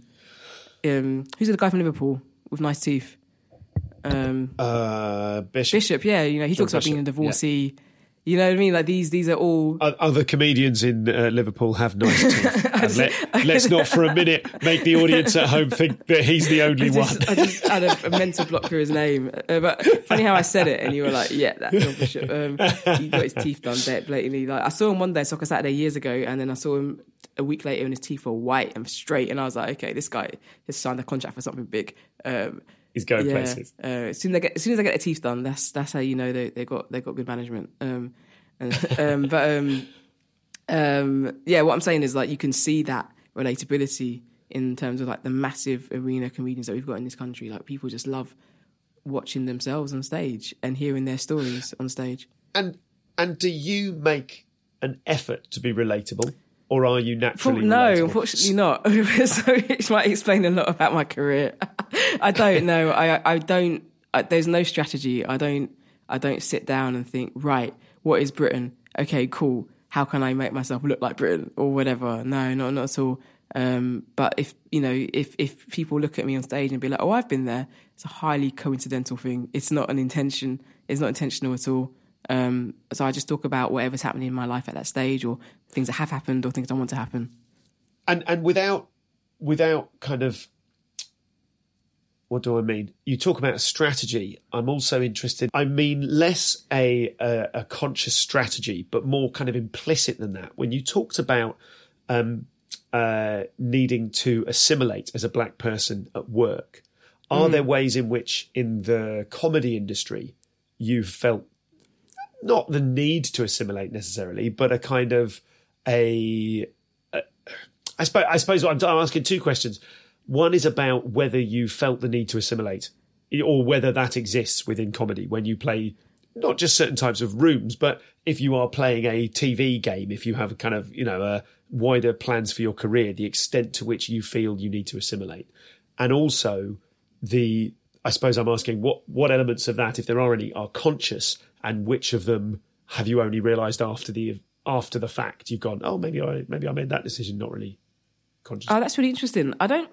um, who's the guy from Liverpool with nice teeth? Um, Uh, Bishop. Bishop, yeah, you know, he talks about being a Bishop, divorcee. You know what I mean? Like these, these are all. Other comedians in uh, Liverpool have nice teeth. Let, us not for a minute make the audience at home think that he's the only I one. I just had a, a mental block for his name, uh, but funny how I said it, and you were like, "Yeah, that's Bishop." Um, he got his teeth done blat- blatantly. Like I saw him one day, Soccer Saturday years ago, and then I saw him a week later, and his teeth were white and straight, and I was like, "Okay, this guy has signed a contract for something big." Um, He's going yeah. places. Uh, as soon as I get as soon as they get their teeth done, that's that's how you know they they got they got good management. Um, um, but um, um, yeah, what I'm saying is like you can see that relatability in terms of like the massive arena comedians that we've got in this country. Like people just love watching themselves on stage and hearing their stories on stage. And and do you make an effort to be relatable? Or are you naturally? no, relatable? unfortunately not. so it might explain a lot about my career. I don't know. I I don't. I, there's no strategy. I don't. I don't sit down and think. Right, what is Britain? Okay, cool. How can I make myself look like Britain or whatever? No, not not at all. Um, but if you know, if if people look at me on stage and be like, "Oh, I've been there," it's a highly coincidental thing. It's not an intention. It's not intentional at all. Um, so I just talk about whatever's happening in my life at that stage, or things that have happened, or things I want to happen. And and without without kind of what do I mean? You talk about a strategy. I'm also interested. I mean less a, a, a conscious strategy, but more kind of implicit than that. When you talked about um, uh, needing to assimilate as a black person at work, are mm. there ways in which, in the comedy industry, you've felt not the need to assimilate necessarily, but a kind of a. a I suppose. I suppose I'm, I'm asking two questions. One is about whether you felt the need to assimilate, or whether that exists within comedy when you play not just certain types of rooms, but if you are playing a TV game, if you have kind of you know a wider plans for your career, the extent to which you feel you need to assimilate, and also the I suppose I'm asking what what elements of that, if there are any, are conscious, and which of them have you only realised after the after the fact? You've gone, oh, maybe I maybe I made that decision, not really conscious. Oh, that's really interesting. I don't.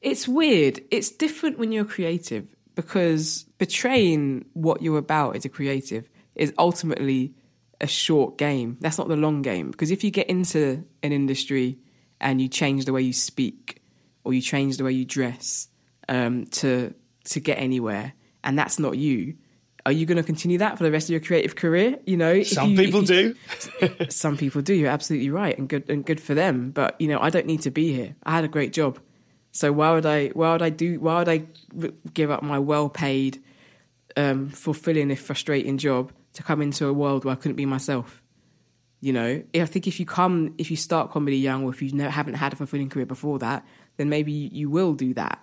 It's weird. It's different when you're creative because betraying what you're about as a creative is ultimately a short game. That's not the long game. Because if you get into an industry and you change the way you speak or you change the way you dress um, to to get anywhere, and that's not you, are you going to continue that for the rest of your creative career? You know, some you, people you, do. some people do. You're absolutely right, and good and good for them. But you know, I don't need to be here. I had a great job, so why would I? Why would I do? Why would I give up my well-paid, um, fulfilling if frustrating job to come into a world where I couldn't be myself? You know, I think if you come, if you start comedy young, or if you haven't had a fulfilling career before that, then maybe you will do that.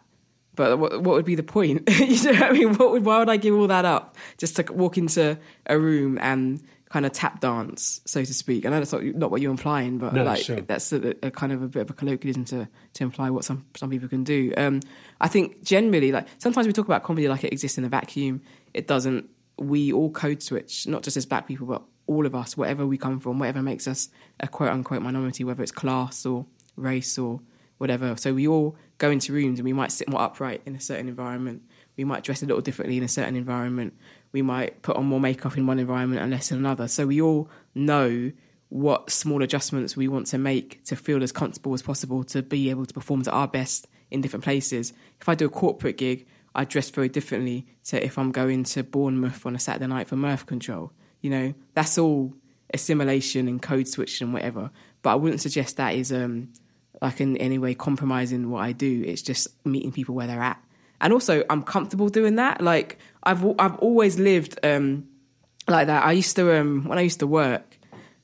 But what, what would be the point? you know what I mean? What would, why would I give all that up just to walk into a room and kind of tap dance, so to speak? I know that's not, not what you're implying, but no, like sure. that's a, a, kind of a bit of a colloquialism to, to imply what some, some people can do. Um, I think generally, like sometimes we talk about comedy like it exists in a vacuum. It doesn't. We all code switch, not just as black people, but all of us, wherever we come from, whatever makes us a quote unquote minority, whether it's class or race or whatever. So we all go into rooms and we might sit more upright in a certain environment. We might dress a little differently in a certain environment. We might put on more makeup in one environment and less in another. So we all know what small adjustments we want to make to feel as comfortable as possible to be able to perform to our best in different places. If I do a corporate gig, I dress very differently to if I'm going to Bournemouth on a Saturday night for Mirth Control. You know, that's all assimilation and code switching and whatever. But I wouldn't suggest that is um, like in any way compromising what I do. It's just meeting people where they're at. And also, I'm comfortable doing that. Like I've I've always lived um, like that. I used to um, when I used to work,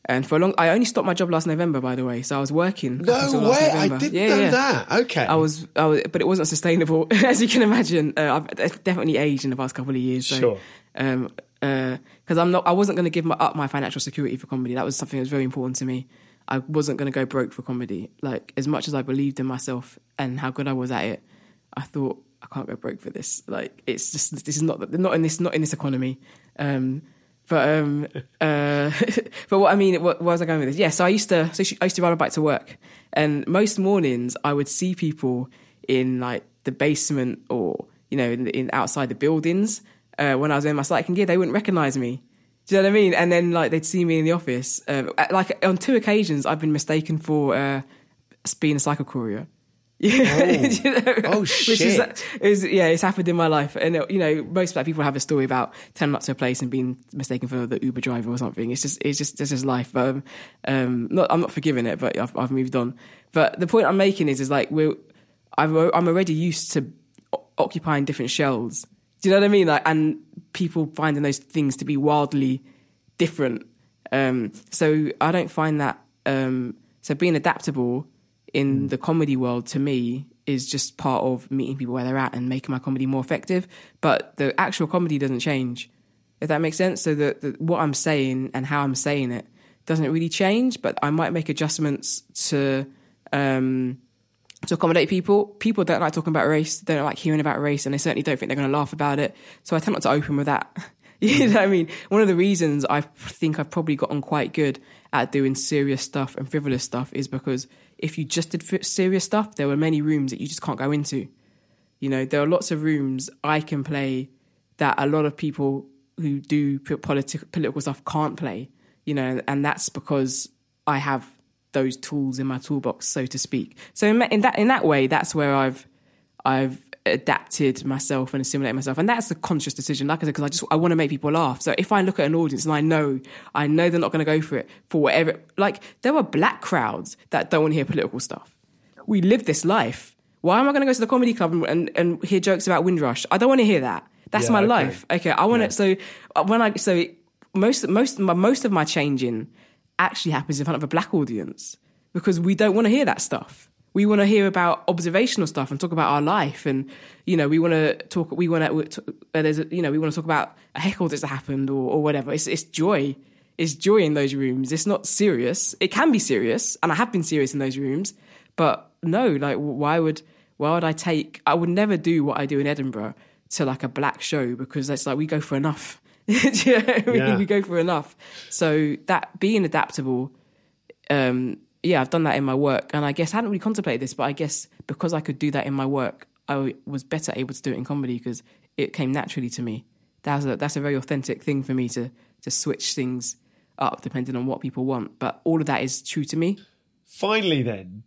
and for a long, I only stopped my job last November, by the way. So I was working. No way! I didn't yeah, know yeah. that. Okay. I was, I was, but it wasn't sustainable, as you can imagine. Uh, I've definitely aged in the past couple of years. So, sure. Um, because uh, I'm not, I wasn't going to give my, up my financial security for comedy. That was something that was very important to me. I wasn't going to go broke for comedy. Like as much as I believed in myself and how good I was at it, I thought I can't go broke for this. Like it's just this is not not in this not in this economy. Um, but um, uh, but what I mean, what, what was I going with this? Yeah, so I used to so I used to ride a bike to work, and most mornings I would see people in like the basement or you know in, in outside the buildings uh, when I was in my cycling gear. They wouldn't recognise me do you know what I mean? And then like they'd see me in the office. Um, like on two occasions, I've been mistaken for uh, being a cycle courier. Yeah, oh, you know? oh shit! Is, is, yeah, it's happened in my life, and you know, most black people have a story about turning up to a place and being mistaken for the Uber driver or something. It's just, it's just, it's just life. But um, um, not, I'm not forgiving it, but I've, I've moved on. But the point I'm making is, is like we're, I'm, I'm already used to occupying different shells do you know what I mean? Like, and people finding those things to be wildly different. Um, so I don't find that. Um, so being adaptable in the comedy world to me is just part of meeting people where they're at and making my comedy more effective. But the actual comedy doesn't change, if that makes sense. So the, the what I'm saying and how I'm saying it doesn't really change, but I might make adjustments to um, to accommodate people. People don't like talking about race, they don't like hearing about race, and they certainly don't think they're going to laugh about it. So I tend not to open with that. you know what I mean? One of the reasons I think I've probably gotten quite good at doing serious stuff and frivolous stuff is because if you just did serious stuff, there were many rooms that you just can't go into. You know, there are lots of rooms I can play that a lot of people who do politi- political stuff can't play. You know, and that's because I have those tools in my toolbox, so to speak. So in, in that in that way, that's where I've I've adapted myself and assimilated myself, and that's a conscious decision. Like I said, because I just I want to make people laugh. So if I look at an audience and I know I know they're not going to go for it for whatever, like there are black crowds that don't want to hear political stuff. We live this life. Why am I going to go to the comedy club and, and hear jokes about Windrush? I don't want to hear that. That's yeah, my okay. life. Okay, I want yeah. it. So uh, when I so most most my, most of my changing actually happens in front of a black audience because we don't want to hear that stuff. We want to hear about observational stuff and talk about our life, and you know, we want to talk. We want to. Uh, there's, a, you know, we want to talk about a heckle that's happened or, or whatever. It's, it's joy. It's joy in those rooms. It's not serious. It can be serious, and I have been serious in those rooms. But no, like, why would why would I take? I would never do what I do in Edinburgh to like a black show because it's like we go for enough. you know I mean? yeah. We go for enough. So that being adaptable, um, yeah, I've done that in my work, and I guess I hadn't really contemplated this, but I guess because I could do that in my work, I was better able to do it in comedy because it came naturally to me. That's a, that's a very authentic thing for me to to switch things up depending on what people want. But all of that is true to me. Finally, then,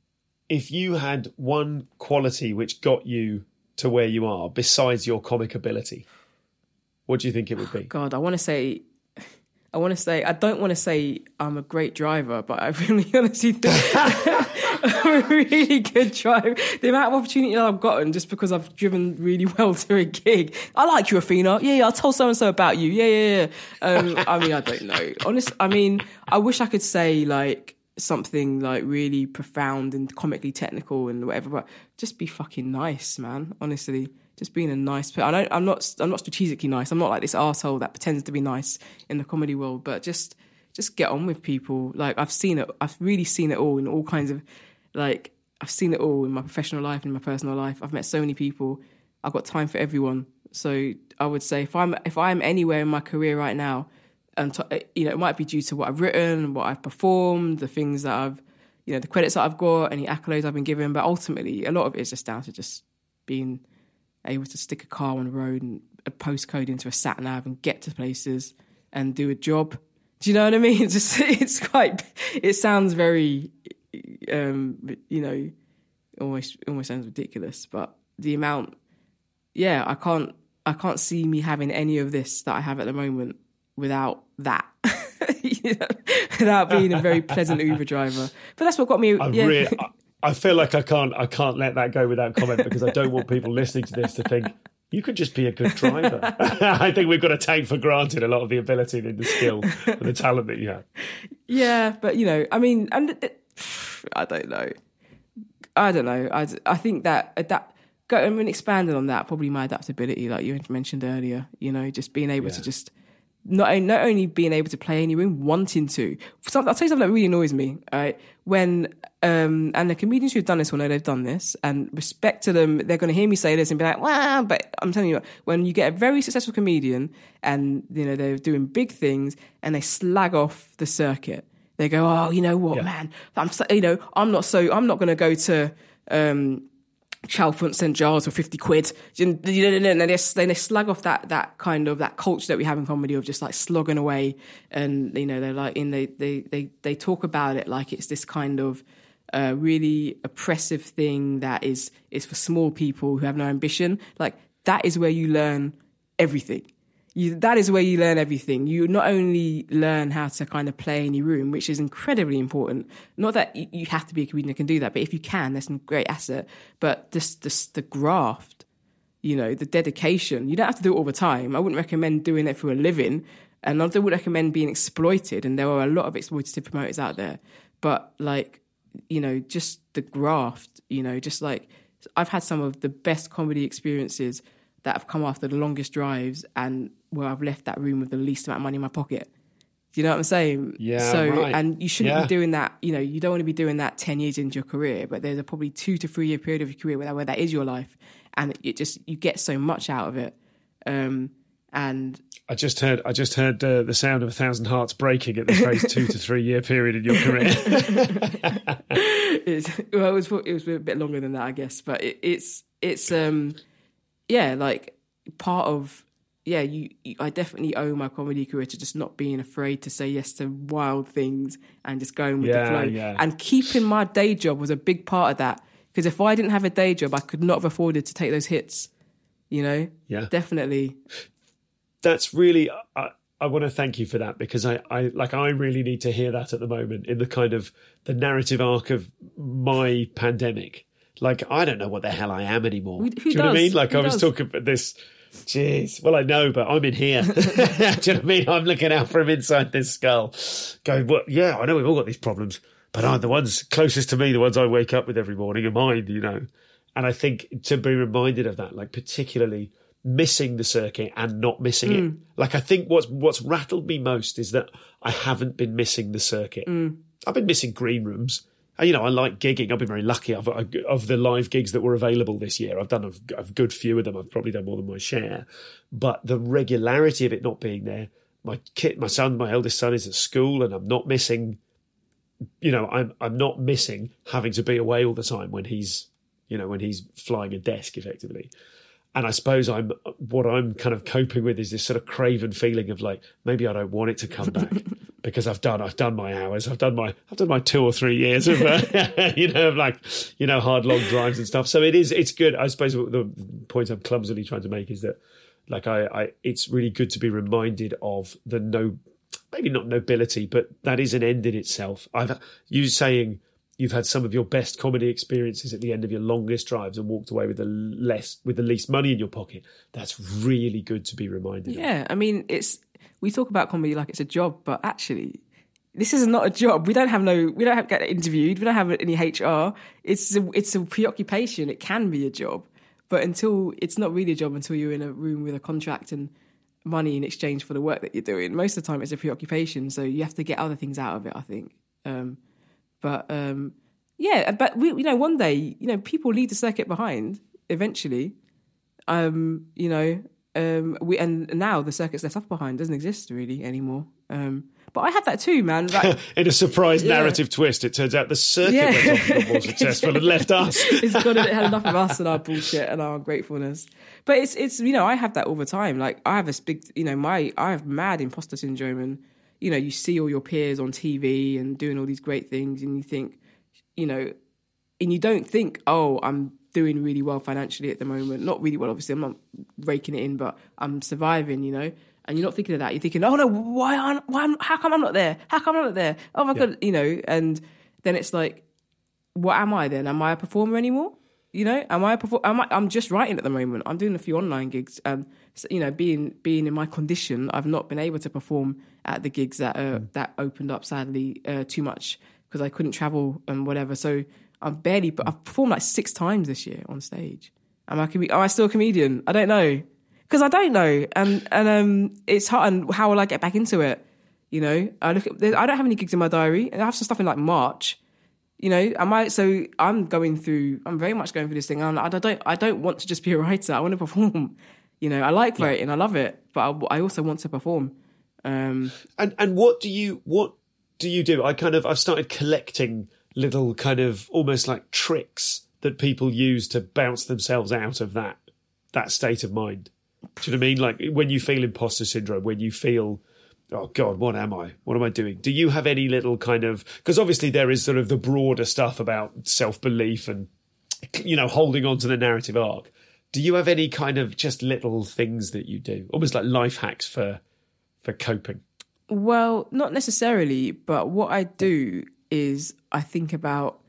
if you had one quality which got you to where you are, besides your comic ability, what do you think it would be? God, I want to say, I want to say, I don't want to say I'm a great driver, but I really honestly think I'm a really good driver. The amount of opportunity that I've gotten just because I've driven really well to a gig. I like you, Athena. Yeah, yeah, I told so and so about you. Yeah, yeah, yeah. Um, I mean, I don't know. Honest, I mean, I wish I could say like something like really profound and comically technical and whatever, but just be fucking nice, man. Honestly just being a nice person. I am not I'm not strategically nice. I'm not like this asshole that pretends to be nice in the comedy world, but just just get on with people. Like I've seen it. I've really seen it all in all kinds of like I've seen it all in my professional life and in my personal life. I've met so many people. I've got time for everyone. So I would say if I'm if I'm anywhere in my career right now, and t- you know it might be due to what I've written, what I've performed, the things that I've you know the credits that I've got, any accolades I've been given. But ultimately, a lot of it is just down to just being able to stick a car on the road and a postcode into a sat nav and get to places and do a job. Do you know what I mean? It's just it's quite. It sounds very, um, you know, almost almost sounds ridiculous. But the amount, yeah, I can't I can't see me having any of this that I have at the moment without that. you know, without being a very pleasant Uber driver. But that's what got me. Yeah. Really, I feel like I can't I can't let that go without comment because I don't want people listening to this to think you could just be a good driver. I think we've got to take for granted a lot of the ability and the skill and the talent that you have. Yeah, but you know, I mean, and it, I don't know. I don't know. I, I think that uh, that I mean, expanding on that, probably my adaptability, like you mentioned earlier. You know, just being able yeah. to just not not only being able to play any room, wanting to. I'll tell you something that really annoys me. Right, when um, and the comedians who've done this will know they've done this, and respect to them, they're going to hear me say this and be like, "Wow!" But I'm telling you, when you get a very successful comedian and you know they're doing big things and they slag off the circuit, they go, "Oh, you know what, yeah. man? I'm so, you know I'm not so I'm not going to go to." Um, Chalfont St Giles for 50 quid. And they, they slag off that, that kind of, that culture that we have in comedy of just like slogging away. And, you know, they're like, in they, they, they, they talk about it like it's this kind of, uh, really oppressive thing that is, is for small people who have no ambition. Like that is where you learn everything you, that is where you learn everything. You not only learn how to kind of play in your room, which is incredibly important. Not that you have to be a comedian that can do that, but if you can, that's a great asset. But this, this, the graft, you know, the dedication. You don't have to do it all the time. I wouldn't recommend doing it for a living. And I would recommend being exploited, and there are a lot of exploitative promoters out there. But like, you know, just the graft, you know, just like I've had some of the best comedy experiences that have come after the longest drives and where I've left that room with the least amount of money in my pocket. Do you know what I'm saying? Yeah. So, right. and you shouldn't Yeah. be doing that. You know, you don't want to be doing that ten years into your career, but there's a probably two to three year period of your career where that, where that is your life, and it just you get so much out of it. Um, and I just heard. I just heard uh, the sound of a thousand hearts breaking at the phrase two to three year period in your career. it's, well, it was it was a bit longer than that, I guess. But it, it's it's um yeah, like part of yeah. You, you, I definitely owe my comedy career to just not being afraid to say yes to wild things and just going with Yeah, the flow. yeah. And keeping my day job was a big part of that because if I didn't have a day job, I could not have afforded to take those hits. You know, Yeah. definitely. That's really. I, I want to thank you for that because I, I like. I really need to hear that at the moment in the kind of the narrative arc of my pandemic. Like I don't know what the hell I am anymore. Who- who Do you know what I mean? Like Who I was does? talking about this. Jeez. Well, I know, but I'm in here. Do you know what I mean? I'm looking out for him inside this skull, going, "Well, yeah, I know we've all got these problems, but I'm the ones closest to me, the ones I wake up with every morning, are mine." You know, and I think to be reminded of that, like particularly missing the circuit and not missing it. Mm. Like I think what's what's rattled me most is that I haven't been missing the circuit. Mm. I've been missing green rooms. And, you know, I like gigging. I've been very lucky. I've, uh, I, of the live gigs that were available this year, I've done a, a good few of them. I've probably done more than my share. But the regularity of it not being there, my kid, my son, my eldest son is at school, and I'm not missing. You know, I'm I'm not missing having to be away all the time when he's, you know, when he's flying a desk effectively. And I suppose I'm what I'm kind of coping with is this sort of craven feeling of like maybe I don't want it to come back because I've done I've done my hours I've done my I've done my two or three years of uh, you know of like you know hard long drives and stuff. So it is it's good. I suppose the point I'm clumsily trying to make is that like I, I it's really good to be reminded of the no maybe not nobility but that is an end in itself. I've you saying you've had some of your best comedy experiences at the end of your longest drives and walked away with the less with the least money in your pocket. That's really good to be reminded. of. Yeah, I mean, it's we talk about comedy like it's a job, but actually, this is not a job. We don't have no, we don't have get interviewed. We don't have any HR. It's a, it's a preoccupation. It can be a job, but until it's not really a job until you're in a room with a contract and money in exchange for the work that you're doing. Most of the time, it's a preoccupation. So you have to get other things out of it. I think. Um, but um, yeah, but we, you know, one day, you know, people leave the circuit behind eventually. Um, you know, um, we and now the circuit's left off behind doesn't exist really anymore. Um, but I had that too, man. Like, In a surprise Yeah. narrative twist, it turns out the circuit Yeah. went be more successful and left us. it's got it had enough of us and our bullshit and our ungratefulness. But it's it's you know I have that all the time. Like I have this big you know my I have mad imposter syndrome and you know you see all your peers on TV and doing all these great things and you think you know and you don't think oh I'm doing really well financially at the moment. Not really well obviously I'm not raking it in but I'm surviving. You know. And you're not thinking of that. You're thinking, "Oh no, why? aren't- Why? How come I'm not there? How come I'm not there? Oh my god, you know." And then it's like, what am I then? Am I a performer anymore? You know, am I a performer? Am I, I'm just writing at the moment. I'm doing a few online gigs. and you know, being being in my condition, I've not been able to perform at the gigs that uh, that opened up sadly uh, too much because I couldn't travel and whatever. So I'm barely. But I've performed like six times this year on stage. Am I? Am I still a comedian? I don't know because I don't know, and and um, it's hard. And how will I get back into it? You know, I look. At, I don't have any gigs in my diary. I have some stuff in like March you know am i so i'm going through i'm very much going through this thing and i don't i don't want to just be a writer i want to perform you know i like writing i love it but i, I also want to perform um And and what do you what do you do? I kind of I've started collecting little kind of almost like tricks that people use to bounce themselves out of that that state of mind. Do you know what I mean? Like when you feel imposter syndrome, when you feel oh god, what am I? What am I doing? Do you have any little kind of because obviously there is sort of the broader stuff about self belief and you know holding on to the narrative arc. Do you have any kind of just little things that you do, almost like life hacks for for coping? well not necessarily but what i do is i think about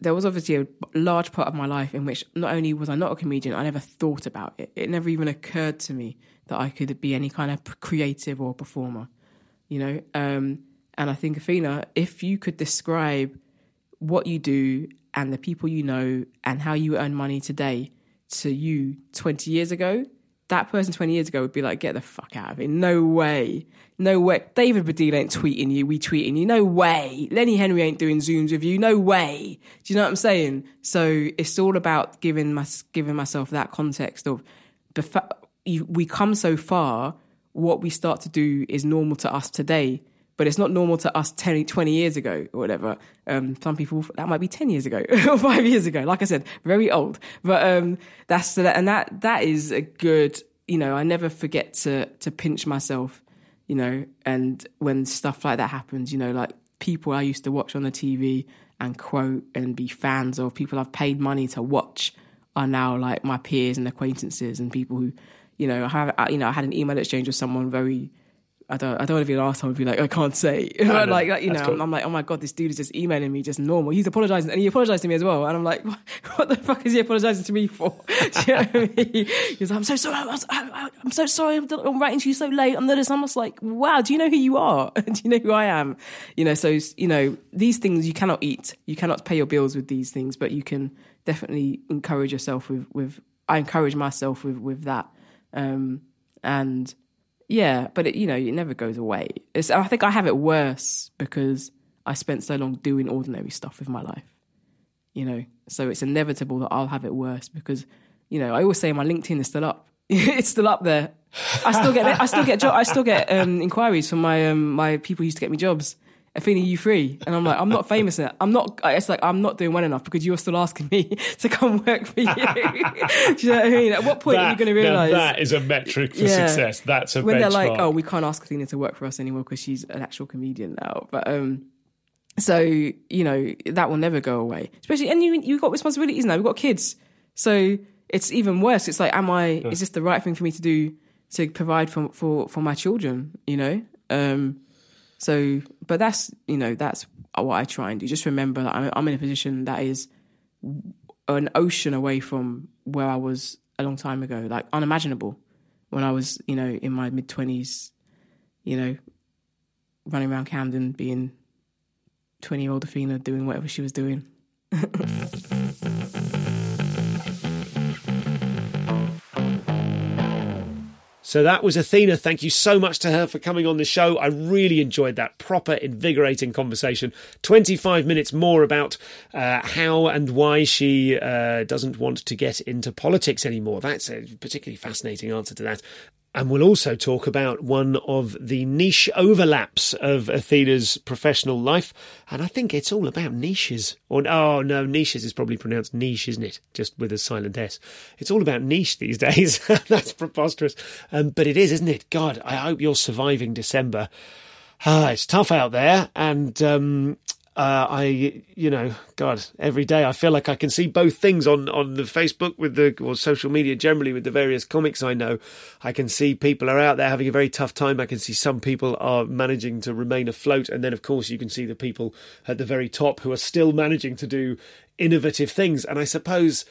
there was obviously a large part of my life in which not only was I not a comedian, I never thought about it. It never even occurred to me that I could be any kind of creative or performer, you know. Um, and I think Athena, if you could describe what you do and the people you know and how you earn money today to you 20 years ago, that person 20 years ago would be like, get the fuck out of here. No way. No way. David Baddiel ain't tweeting you. We tweeting you. No way. Lenny Henry ain't doing Zooms with you. No way. Do you know what I'm saying? So it's all about giving my, giving myself that context of the fa- we come so far. What we start to do is normal to us today but it's not normal to us 10, 20 years ago or whatever. Um, some people that might be 10 years ago or five years ago. Like I said, very old, but, um, that's, the and that, that is a good, you know, I never forget to, to pinch myself, you know, and when stuff like that happens, you know, like people I used to watch on the TV and quote and be fans of people I've paid money to watch are now like my peers and acquaintances and people who, you know, have, you know, I had an email exchange with someone very, I don't I don't want to be the last time to be like I can't say. Like, like you know cool. I'm like oh my god this dude is just emailing me just normal. He's apologizing and he apologized to me as well. And I'm like what the fuck is he apologizing to me for? Do you know what I mean? He's like I'm so sorry I'm, I'm so sorry I'm, I'm, writing to you so late I'm just almost like wow do you know who you are? Do you know who I am? You know so you know these things you cannot eat. You cannot pay your bills with these things but you can definitely encourage yourself with with I encourage myself with with that. Um, and yeah, but it, you know, it never goes away. It's, I think I have it worse because I spent so long doing ordinary stuff with my life. You know, so it's inevitable that I'll have it worse because, you know, I always say my LinkedIn is still up. it's still up there. I still get I still get jo- I still get um, inquiries from my um, my people who used to get me jobs Athena, you free? And I'm like, I'm not famous yet. I'm not, it's like, I'm not doing well enough because you're still asking me to come work for you. Do you know what I mean? At what point that, are you going to realize? That is a metric for yeah, success. That's a When benchmark. they're like, oh, we can't ask Athena to work for us anymore because she's an actual comedian now. But, um, so, you know, that will never go away. Especially, and you, you've got responsibilities now. We've got kids. So it's even worse. It's like, am I, is this the right thing for me to do to provide for, for, for my children, you know? Um, so, but that's you know that's what I try and do. Just remember that I'm, I'm in a position that is an ocean away from where I was a long time ago, like unimaginable when I was you know in my mid twenties, you know, running around Camden being twenty year old Athena doing whatever she was doing. So that was Athena. Thank you so much to her for coming on the show. I really enjoyed that proper, invigorating conversation. 25 minutes more about uh, how and why she uh, doesn't want to get into politics anymore. That's a particularly fascinating answer to that. And we'll also talk about one of the niche overlaps of Athena's professional life. And I think it's all about niches. Or, oh, no, niches is probably pronounced niche, isn't it? Just with a silent S. It's all about niche these days. That's preposterous. Um, but it is, isn't it? God, I hope you're surviving December. Ah, it's tough out there. And um, uh, I, you know, God, every day I feel like I can see both things on, on the Facebook with the, or social media generally with the various comics I know. I can see people are out there having a very tough time. I can see some people are managing to remain afloat. And then, of course, you can see the people at the very top who are still managing to do innovative things. And I suppose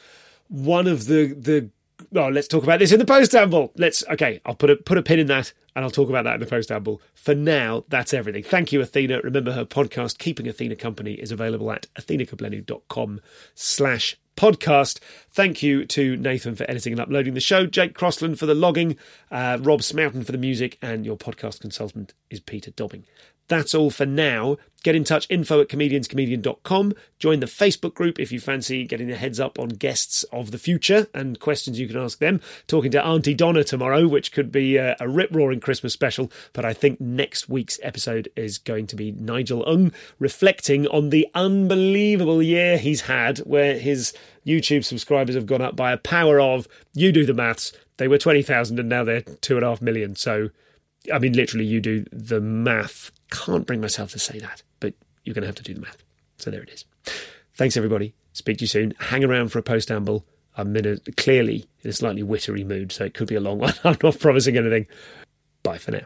one of the, the oh, let's talk about this in the post amble. Let's okay. I'll put a put a pin in that, and I'll talk about that in the post amble. For now, that's everything. Thank you, Athena. Remember, her podcast, Keeping Athena Company, is available at athenakugblenu.com slash podcast. Thank you to Nathan for editing and uploading the show, Jake Crossland for the logging, uh, Rob Smoughton for the music, and your podcast consultant is Peter Dobbing. That's all for now. Get in touch, info at comedianscomedian.com. Join the Facebook group if you fancy getting a heads up on guests of the future and questions you can ask them. Talking to Aunty Donna tomorrow, which could be uh, a, a rip roaring Christmas special, but I think next week's episode is going to be Nigel Ng reflecting on the unbelievable year he's had where his YouTube subscribers have gone up by a power of, you do the maths, they were 20,000 and now they're two and a half million. So I mean, literally, you do the math. Can't bring myself to say that, but you're going to have to do the math. So there it is. Thanks, everybody. Speak to you soon. Hang around for a post amble. I'm in a, clearly in a slightly wittery mood, so it could be a long one. I'm not promising anything. Bye for now.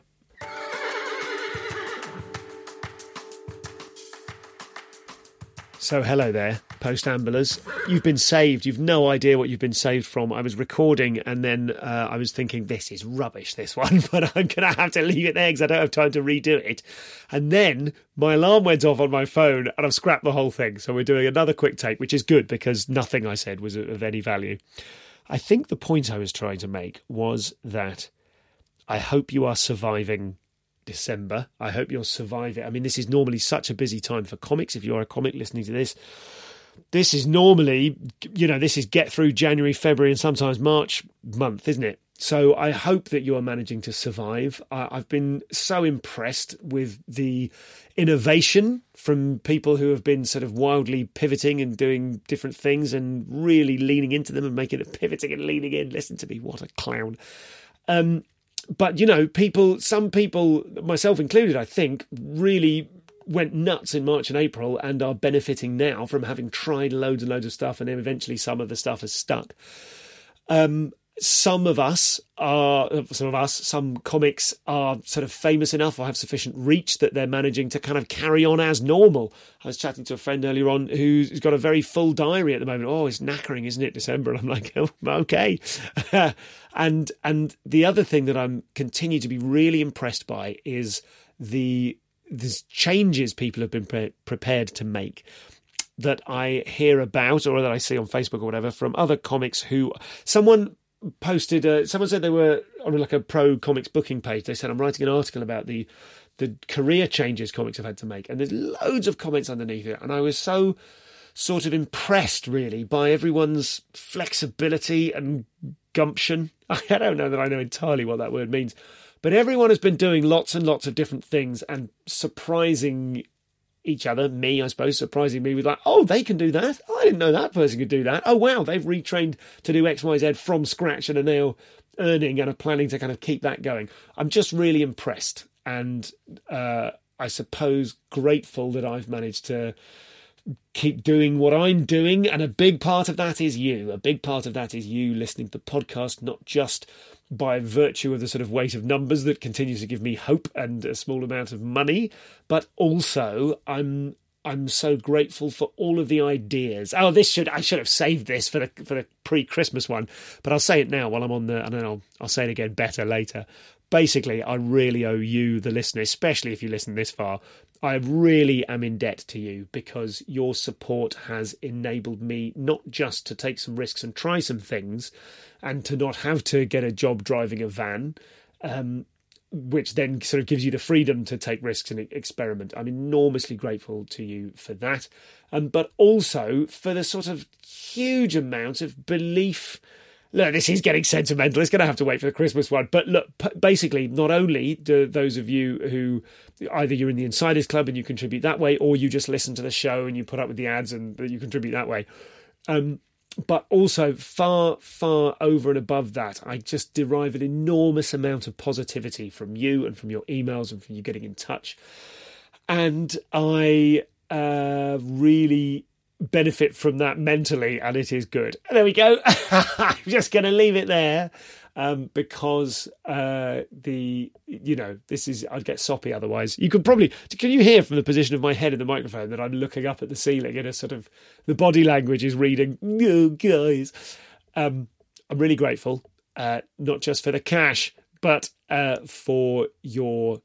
So, hello there, post ambulers. You've been saved. You've no idea what you've been saved from. I was recording and then uh, I was thinking, this is rubbish, this one, but I'm going to have to leave it there because I don't have time to redo it. And then my alarm went off on my phone and I've scrapped the whole thing. So, we're doing another quick take, which is good because nothing I said was of any value. I think the point I was trying to make was that I hope you are surviving December. I hope you'll survive it. I mean, this is normally such a busy time for comics. If you're a comic listening to this, this is normally, you know, this is get through January, February, and sometimes March month, isn't it? So I hope that you are managing to survive. I've been so impressed with the innovation from people who have been sort of wildly pivoting and doing different things and really leaning into them and making it pivoting and leaning in. Listen to me, what a clown. Um, but you know, people, some people, myself included, I think, really went nuts in March and April and are benefiting now from having tried loads and loads of stuff, and then eventually some of the stuff has stuck. Um, some of us are some of us some comics are sort of famous enough or have sufficient reach that they're managing to kind of carry on as normal. I was chatting to a friend earlier on who's got a very full diary at the moment. Oh it's knackering isn't it december? And i'm like oh, okay. And and the other thing that i'm continue to be really impressed by is the the changes people have been pre- prepared to make that I hear about or that I see on Facebook or whatever from other comics who someone posted. Uh, someone said they were on like a pro comics booking page. They said I'm writing an article about the the career changes comics have had to make, and there's loads of comments underneath it. And I was so sort of impressed, really, by everyone's flexibility and gumption. I don't know that I know entirely what that word means, but everyone has been doing lots and lots of different things and surprising each other, me, I suppose, surprising me with like, oh, they can do that. I didn't know that person could do that. Oh, wow, they've retrained to do X, Y, Z from scratch and are now earning and are planning to kind of keep that going. I'm just really impressed and uh, I suppose grateful that I've managed to keep doing what I'm doing. And a big part of that is you. A big part of that is you listening to the podcast, not just by virtue of the sort of weight of numbers that continues to give me hope and a small amount of money, but also I'm I'm so grateful for all of the ideas. Oh, this should I should have saved this for the for the pre-Christmas one, but I'll say it now while I'm on the. I don't know. I'll say it again better later. Basically, I really owe you, the listener, especially if you listen this far. I really am in debt to you because your support has enabled me not just to take some risks and try some things, and to not have to get a job driving a van, um, which then sort of gives you the freedom to take risks and experiment. I'm enormously grateful to you for that, um, but also for the sort of huge amount of belief. Look, this is getting sentimental. It's going to have to wait for the Christmas one. But look, basically, not only do those of you who either you're in the Insiders Club and you contribute that way, or you just listen to the show and you put up with the ads and you contribute that way. Um, but also far, far over and above that, I just derive an enormous amount of positivity from you and from your emails and from you getting in touch. And I uh, really benefit from that mentally, and it is good. There we go. I'm just going to leave it there um, because uh, the you know this is I'd get soppy otherwise. You could probably can you hear from the position of my head in the microphone that I'm looking up at the ceiling and a sort of the body language is reading. Oh, guys, um, I'm really grateful, uh, not just for the cash, but uh, for your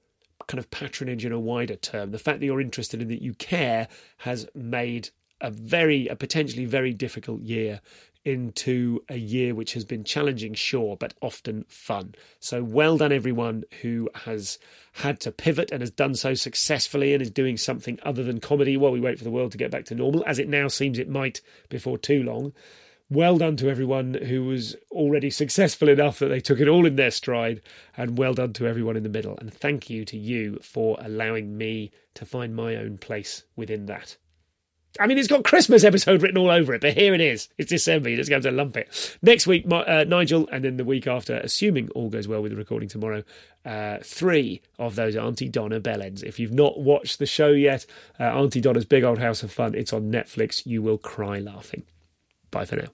kind of patronage in a wider term. The fact that you're interested in that you care has made a very a potentially very difficult year into a year which has been challenging, sure, but often fun. So well done, everyone who has had to pivot and has done so successfully and is doing something other than comedy while we wait for the world to get back to normal, as it now seems it might before too long. Well done to everyone who was already successful enough that they took it all in their stride, and well done to everyone in the middle. And thank you to you for allowing me to find my own place within that. I mean, it's got Christmas episode written all over it, but here it is. It's December. You just going to lump it. Next week, uh, Nigel, and then the week after, assuming all goes well with the recording tomorrow, uh, three of those Aunty Donna bellends. If you've not watched the show yet, uh, Aunty Donna's Big Old House of Fun, it's on Netflix. You will cry laughing. Bye for now.